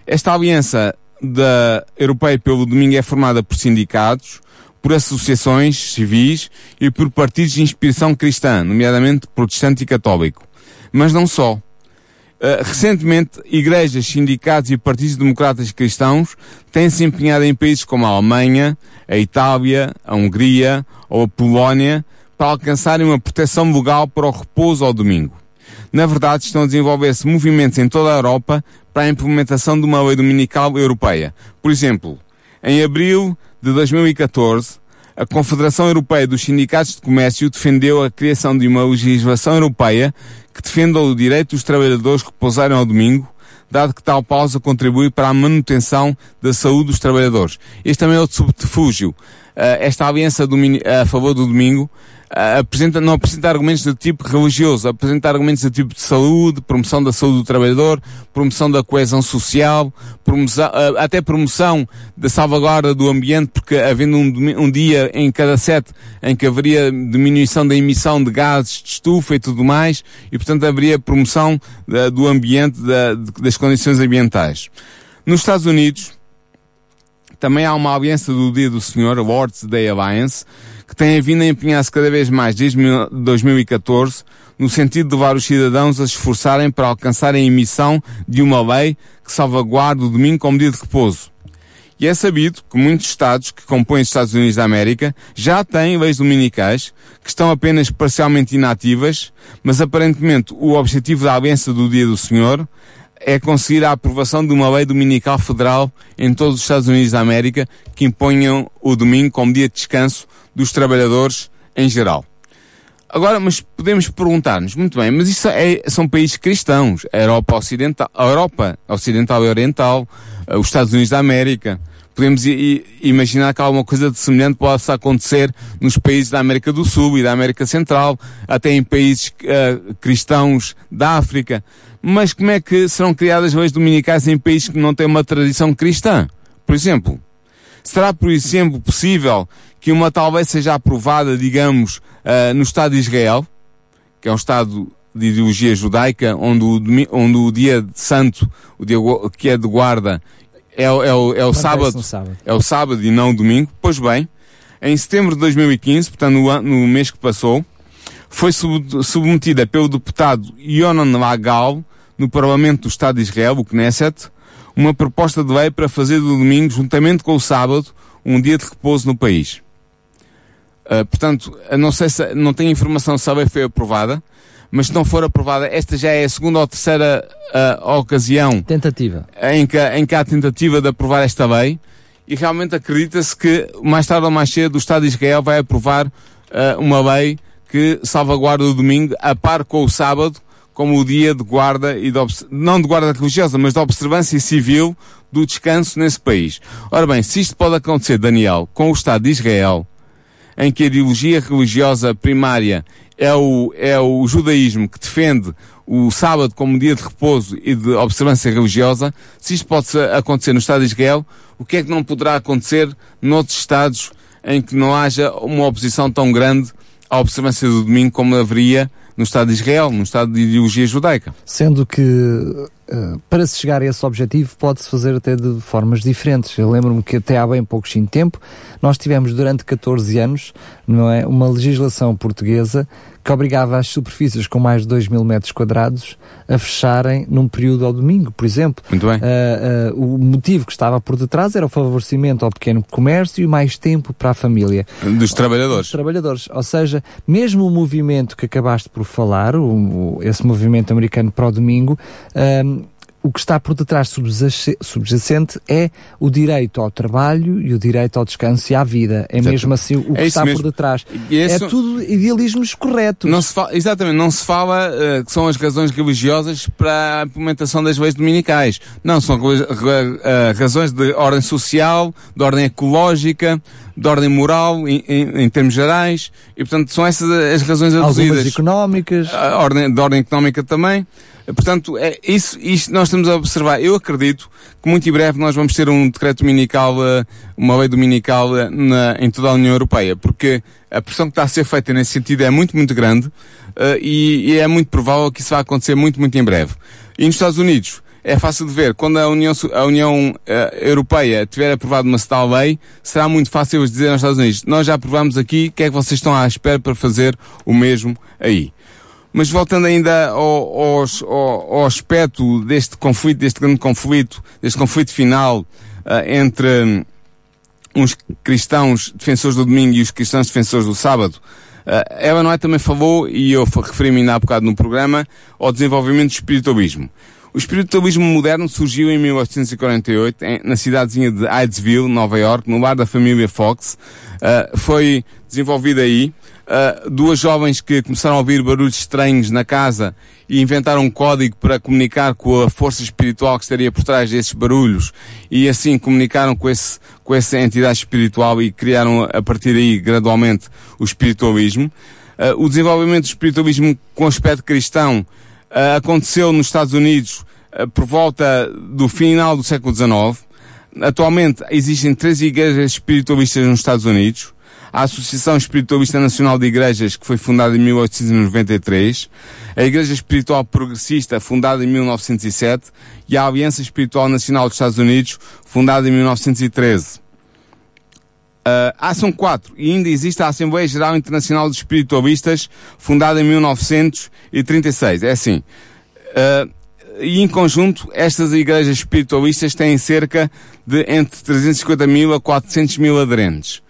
Esta aliança da Europeia pelo Domingo é formada por sindicatos, por associações civis e por partidos de inspiração cristã, nomeadamente protestante e católico. Mas não só. Uh, recentemente, igrejas, sindicatos e partidos democratas cristãos têm se empenhado em países como a Alemanha, a Itália, a Hungria ou a Polónia para alcançarem uma proteção legal para o repouso ao domingo. Na verdade, estão a desenvolver-se movimentos em toda a Europa para a implementação de uma lei dominical europeia. Por exemplo, em abril de 2014, a Confederação Europeia dos Sindicatos de Comércio defendeu a criação de uma legislação europeia que defenda o direito dos trabalhadores que repousarem ao domingo, dado que tal pausa contribui para a manutenção da saúde dos trabalhadores. Este também é outro subterfúgio. Uh, esta aliança a favor do domingo apresenta, não apresenta argumentos de tipo religioso, apresenta argumentos de tipo de saúde, promoção da saúde do trabalhador, promoção da coesão social, promoção, até promoção da salvaguarda do ambiente, porque havendo um, um, dia em cada sete em que haveria diminuição da emissão de gases de estufa e tudo mais, e portanto haveria promoção da, do ambiente, da, das condições ambientais. Nos Estados Unidos, também há uma aliança do Dia do Senhor, Lord's Day Alliance, que tem vindo a empenhar-se cada vez mais desde 2014 no sentido de levar os cidadãos a se esforçarem para alcançar a emissão de uma lei que salvaguarde o domingo como dia de repouso. E é sabido que muitos Estados que compõem os Estados Unidos da América já têm leis dominicais que estão apenas parcialmente inativas, mas aparentemente o objetivo da Aliança do Dia do Senhor é conseguir a aprovação de uma lei dominical federal em todos os Estados Unidos da América que imponham o domingo como dia de descanso dos trabalhadores em geral. Agora, mas podemos perguntar-nos, muito bem, mas isso é, são países cristãos, a Europa Ocidental, a Europa Ocidental e Oriental, eh, os Estados Unidos da América. Podemos imaginar que alguma coisa de semelhante possa acontecer nos países da América do Sul e da América Central, até em países uh, cristãos da África. Mas como é que serão criadas leis dominicais em países que não têm uma tradição cristã? Por exemplo, será, por exemplo, possível que uma talvez seja aprovada, digamos, uh, no Estado de Israel, que é um Estado de ideologia judaica, onde o, onde o dia de santo, o dia que é de guarda, é, é, o, é o sábado, sábado, é o sábado e não o domingo. Pois bem, em setembro de 2015, portanto no, no mês que passou, foi sub, submetida pelo deputado Yonan Magal no Parlamento do Estado de Israel, o Knesset, uma proposta de lei para fazer do domingo, juntamente com o sábado, um dia de repouso no país. Uh, portanto, não sei se, não tenho informação se a lei foi aprovada, mas se não for aprovada, esta já é a segunda ou terceira uh, ocasião. Tentativa. Em que, em que há tentativa de aprovar esta lei, e realmente acredita-se que mais tarde ou mais cedo o Estado de Israel vai aprovar uh, uma lei que salvaguarda o domingo a par com o sábado, como o dia de guarda e de, não de guarda religiosa, mas de observância civil do descanso nesse país. Ora bem, se isto pode acontecer, Daniel, com o Estado de Israel, em que a ideologia religiosa primária é o, é o judaísmo que defende o sábado como dia de repouso e de observância religiosa, se isto pode acontecer no Estado de Israel, o que é que não poderá acontecer noutros Estados em que não haja uma oposição tão grande à observância do domingo como haveria no Estado de Israel, no Estado de ideologia judaica? Sendo que eh, para se chegar a esse objetivo pode-se fazer até de formas diferentes. Eu lembro-me que até há bem pouquinho tempo nós tivemos durante 14 anos não é, uma legislação portuguesa que obrigava as superfícies com mais de 2 mil metros quadrados a fecharem num período ao domingo, por exemplo. Muito bem. Uh, uh, o motivo que estava por detrás era o favorecimento ao pequeno comércio e mais tempo para a família. Dos trabalhadores. Dos trabalhadores. Ou seja, mesmo o movimento que acabaste por falar, o, o, esse movimento americano para o domingo, uh, o que está por detrás subjace- subjacente é o direito ao trabalho e o direito ao descanso e à vida. É Exato. mesmo assim o que É está mesmo. por detrás. É tudo idealismos corretos. Não se fala, exatamente, não se fala eh, que são as razões religiosas para a implementação das leis dominicais. Não, são eh, razões de ordem social, de ordem ecológica, de ordem moral, em, em- em termos gerais, e portanto são essas as razões Algumas aduzidas. económicas. A ordem, de ordem económica também. Portanto, é isso, isto nós estamos a observar. Eu acredito que muito em breve nós vamos ter um decreto dominical, eh, uma lei dominical eh, na, em toda a União Europeia, porque a pressão que está a ser feita nesse sentido é muito, muito grande eh, e, e é muito provável que isso vai acontecer muito, muito em breve. E nos Estados Unidos, é fácil de ver, quando a União, a União eh, Europeia tiver aprovado uma tal lei, será muito fácil dizer aos Estados Unidos, nós já aprovamos aqui, o que é que vocês estão à espera para fazer o mesmo aí? Mas voltando ainda ao, ao, ao aspecto deste conflito, deste grande conflito, deste conflito final ah, entre hum, uns cristãos defensores do domingo e os cristãos defensores do sábado, ah, ela também falou, e eu referi-me ainda há bocado no programa, ao desenvolvimento do espiritualismo. O espiritualismo moderno surgiu em 1848 em- na cidadezinha de Hydesville, Nova York, no lar da família Fox. Ah, foi desenvolvido aí. Ah, duas jovens que começaram a ouvir barulhos estranhos na casa e inventaram um código para comunicar com a força espiritual que estaria por trás desses barulhos e assim comunicaram com, esse, com essa entidade espiritual e criaram a partir daí gradualmente o espiritualismo. Ah, o desenvolvimento do espiritualismo com aspecto cristão ah, aconteceu nos Estados Unidos ah, por volta do final do século XIX. Atualmente existem três igrejas espiritualistas nos Estados Unidos. A Associação Espiritualista Nacional de Igrejas, que foi fundada em 1893, a Igreja Espiritual Progressista, fundada em 1907, e a Aliança Espiritual Nacional dos Estados Unidos, fundada em 1913. Ah, ah, são quatro. E ainda existe a Assembleia Geral Internacional dos Espiritualistas, fundada em 1936. É assim. ah, e em conjunto, estas igrejas espiritualistas têm cerca de entre 350 mil a 400 mil aderentes.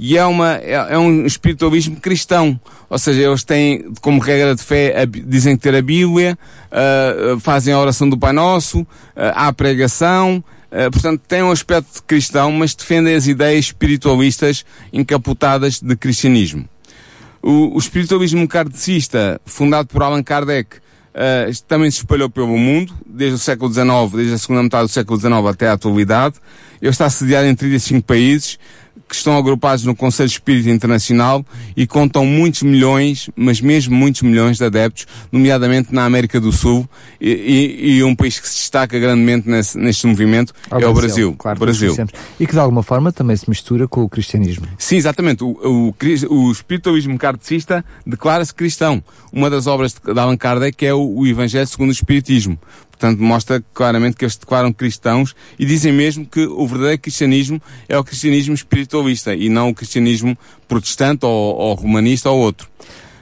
E é, uma, é, é um espiritualismo cristão. Ou seja, eles têm como regra de fé, a dizem ter a Bíblia, ah, fazem a oração do Pai Nosso, ah, há pregação, ah, portanto, têm um aspecto cristão, mas defendem as ideias espiritualistas encapotadas de cristianismo. O, o espiritualismo kardecista, fundado por Allan Kardec, eh, também se espalhou pelo mundo, desde o século XIX, desde a segunda metade do século XIX até a atualidade. Ele está sediado em 35 países, que estão agrupados no Conselho Espírita Internacional e contam muitos milhões, mas mesmo muitos milhões de adeptos, nomeadamente na América do Sul, e, e- e um país que se destaca grandemente nesse, neste movimento Ao é o Brasil. Claro, Brasil. E que de alguma forma também se mistura com o cristianismo. Sim, exatamente. O, o, o espiritualismo kardecista declara-se cristão. Uma das obras de de Allan Kardec é o, o Evangelho segundo o Espiritismo. Portanto, mostra claramente que eles declaram cristãos e dizem mesmo que o verdadeiro cristianismo é o cristianismo espiritualista e não o cristianismo protestante ou, ou romanista ou outro.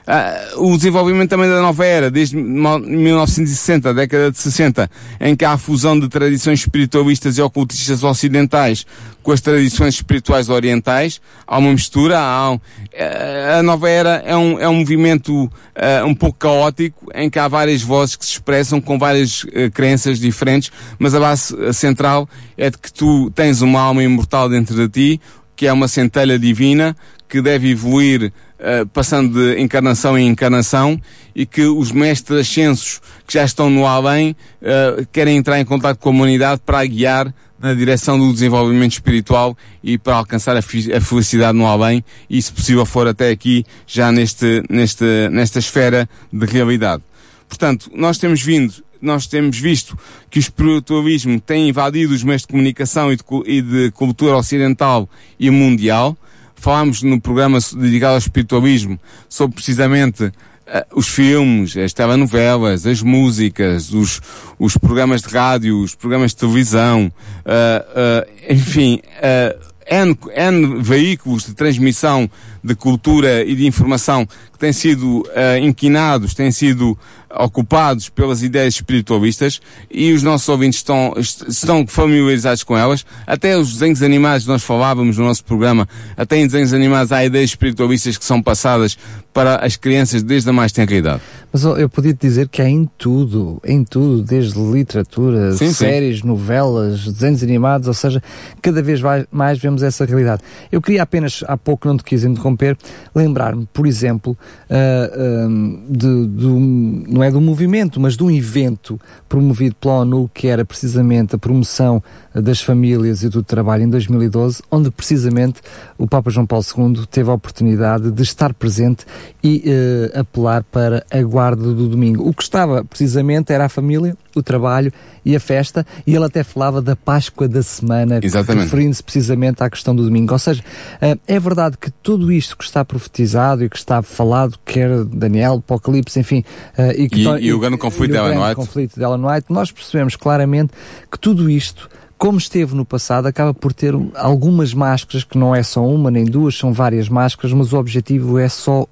Ah, o desenvolvimento também da nova era, desde mo- 1960, a década de 60, em que há a fusão de tradições espiritualistas e ocultistas ocidentais com as tradições espirituais orientais, há uma mistura, há um, eh, a nova era é um, é um movimento eh, um pouco caótico, em que há várias vozes que se expressam com várias eh, crenças diferentes, mas a base central é de que tu tens uma alma imortal dentro de ti, que é uma centelha divina, que deve evoluir eh, passando de encarnação em encarnação e que os mestres ascensos que já estão no além eh, querem entrar em contato com a humanidade para a guiar na direção do desenvolvimento espiritual e para alcançar a, a felicidade no além e, se possível, for até aqui, já neste, neste, nesta esfera de realidade. Portanto, nós temos vindo, nós temos visto que o espiritualismo tem invadido os meios de comunicação e de, e de cultura ocidental e mundial. Falámos no programa dedicado ao espiritualismo sobre precisamente eh, os filmes, as telenovelas, as músicas, os, os programas de rádio, os programas de televisão, eh, eh, enfim, eh, N, N veículos de transmissão de cultura e de informação que têm sido uh, inquinados, têm sido ocupados pelas ideias espiritualistas e os nossos ouvintes estão, estão familiarizados com elas. Até os desenhos animados nós falávamos no nosso programa, até em desenhos animados há ideias espiritualistas que são passadas para as crianças desde a mais tenra idade. Mas eu podia te dizer que há em tudo, em tudo, desde literatura, sim, séries, sim. novelas, desenhos animados, ou seja, cada vez mais vemos essa realidade. Eu queria apenas, há pouco não te quis interromper, lembrar-me, por exemplo, uh, uh, de, de um, não é do movimento, mas de um evento promovido pela ONU, que era precisamente a promoção das famílias e do trabalho em 2012, onde precisamente o Papa João Paulo II teve a oportunidade de estar presente e uh, apelar para a guarda do domingo. O que estava precisamente era a família, o trabalho e a festa, e ele até falava da Páscoa da semana, referindo-se precisamente à questão do domingo. Ou seja, uh, é verdade que tudo isto que está profetizado e que está falado, quer Daniel, Apocalipse, enfim, uh, e, que e, e o grande conflito de Ellen White. conflito de Ellen White, nós percebemos claramente que tudo isto como esteve no passado, acaba por ter algumas máscaras, que não é só uma nem duas, são várias máscaras, mas o objetivo é só uh,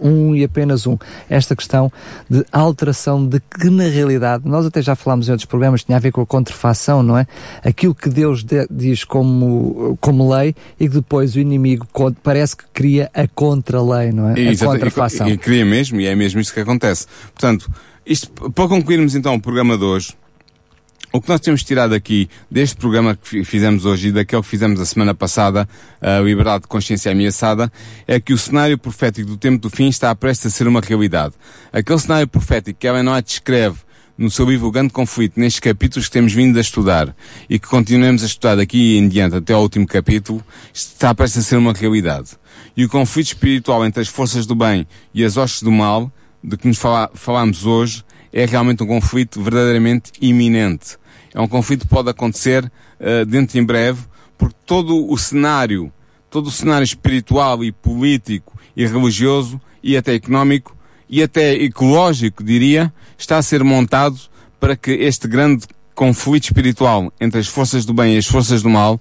um e apenas um. Esta questão de alteração de que, na realidade, nós até já falámos em outros programas, tinha a ver com a contrafação, não é? Aquilo que Deus de, diz como, como lei e que depois o inimigo parece que cria a contra-lei, não é? E, a contrafação. E, e, cria mesmo, e é mesmo isso que acontece. Portanto, isto, para concluirmos então o programa de hoje, o que nós temos tirado aqui deste programa que fizemos hoje e daquele que fizemos a semana passada, a Liberdade de Consciência Ameaçada, é que o cenário profético do tempo do fim está prestes a ser uma realidade. Aquele cenário profético que Ellen White descreve no seu livro Grande Conflito, nestes capítulos que temos vindo a estudar e que continuemos a estudar daqui em diante até ao último capítulo, está prestes a ser uma realidade. E o conflito espiritual entre as forças do bem e as hostes do mal, de que nos fala, falamos hoje, é realmente um conflito verdadeiramente iminente. É um conflito que pode acontecer uh, dentro de em breve, porque todo o cenário, todo o cenário espiritual e político e religioso e até económico e até ecológico, diria, está a ser montado para que este grande conflito espiritual entre as forças do bem e as forças do mal,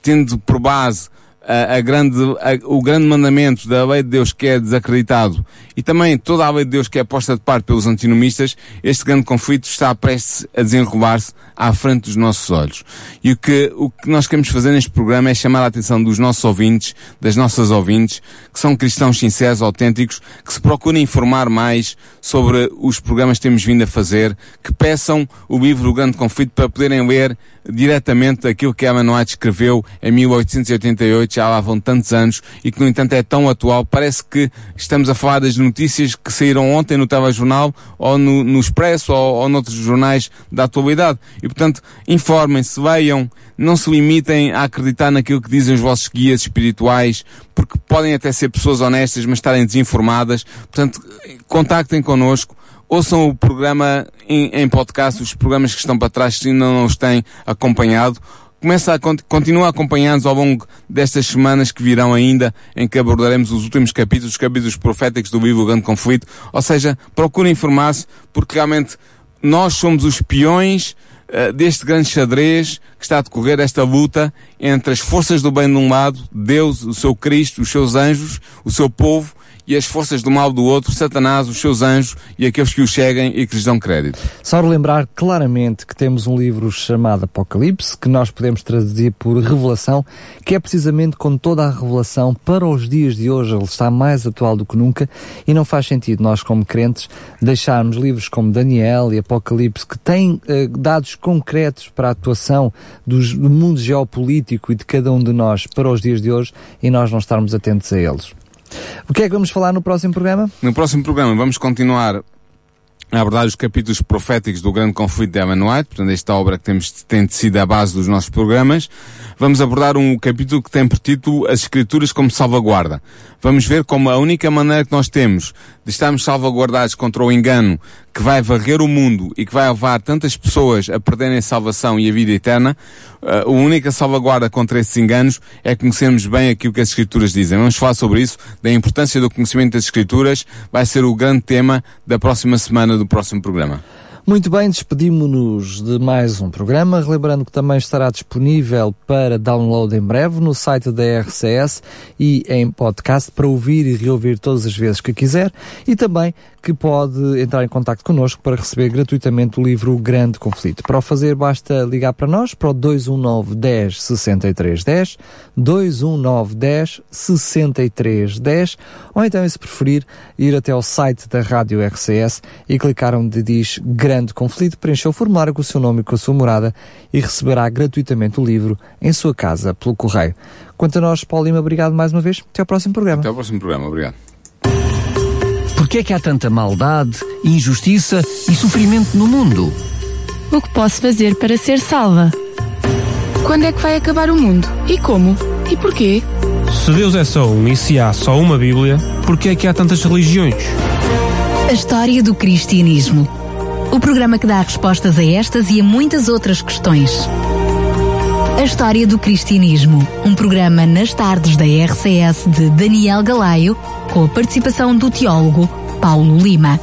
tendo por base a, a grande, a, o grande mandamento da lei de Deus que é desacreditado e também toda a lei de Deus que é posta de parte pelos antinomistas, este grande conflito está prestes a desenrolar-se à frente dos nossos olhos. E o que, o que nós queremos fazer neste programa é chamar a atenção dos nossos ouvintes, das nossas ouvintes, que são cristãos sinceros, autênticos, que se procurem informar mais sobre os programas que temos vindo a fazer, que peçam o livro O Grande Conflito para poderem ler diretamente aquilo que Ellen White escreveu em 1888, já lá vão tantos anos, e que no entanto é tão atual, parece que estamos a falar das notícias que saíram ontem no telejornal, ou no, no Expresso, ou, ou noutros jornais da atualidade. E portanto, informem-se, leiam, não se limitem a acreditar naquilo que dizem os vossos guias espirituais, porque podem até ser pessoas honestas, mas estarem desinformadas. Portanto, contactem connosco, ouçam o programa em, em podcast, os programas que estão para trás, se ainda não os têm acompanhado. Começa a, continua a acompanhar-nos ao longo destas semanas que virão ainda, em que abordaremos os últimos capítulos, os capítulos proféticos do livro Grande Conflito. Ou seja, procurem informar-se, porque realmente nós somos os peões uh, deste grande xadrez que está a decorrer esta luta entre as forças do bem de um lado, Deus, o seu Cristo, os seus anjos, o seu povo, e as forças do mal do outro, Satanás, os seus anjos e aqueles que o seguem e que lhes dão crédito. Só relembrar claramente que temos um livro chamado Apocalipse, que nós podemos traduzir por revelação, que é precisamente com toda a revelação para os dias de hoje, ele está mais atual do que nunca e não faz sentido nós, como crentes, deixarmos livros como Daniel e Apocalipse, que têm eh, dados concretos para a atuação dos, do mundo geopolítico e de cada um de nós para os dias de hoje e nós não estarmos atentos a eles. O que é que vamos falar no próximo programa? No próximo programa vamos continuar a abordar os capítulos proféticos do grande conflito de Ellen White, portanto esta obra que temos, tem sido a base dos nossos programas. Vamos abordar um capítulo que tem por título As Escrituras como Salvaguarda. Vamos ver como a única maneira que nós temos de estarmos salvaguardados contra o engano que vai varrer o mundo e que vai levar tantas pessoas a perderem a salvação e a vida eterna, a única salvaguarda contra esses enganos é conhecermos bem aquilo que as Escrituras dizem. Vamos falar sobre isso, da importância do conhecimento das Escrituras, vai ser o grande tema da próxima semana do próximo programa. Muito bem, despedimos-nos de mais um programa, relembrando que também estará disponível para download em breve no site da RCS e em podcast para ouvir e reouvir todas as vezes que quiser e também que pode entrar em contato connosco para receber gratuitamente o livro Grande Conflito. Para o fazer basta ligar para nós para o 219 10 63 10, 219 10 63 10 ou então, se preferir, ir até ao site da Rádio RCS e clicar onde diz Grande Conflito, preencher o formulário com o seu nome e com a sua morada e receberá gratuitamente o livro em sua casa pelo correio. Quanto a nós, Paulo Lima, obrigado mais uma vez. Até ao próximo programa. Até ao próximo programa. Obrigado. Porquê é que há tanta maldade, injustiça e sofrimento no mundo? O que posso fazer para ser salva? Quando é que vai acabar o mundo? E como? E porquê? Se Deus é só um e se há só uma Bíblia, porquê é que há tantas religiões? A história do cristianismo. O programa que dá respostas a estas e a muitas outras questões. A história do cristianismo. Um programa nas tardes da RCS de Daniel Galaio, com a participação do teólogo Paulo Lima.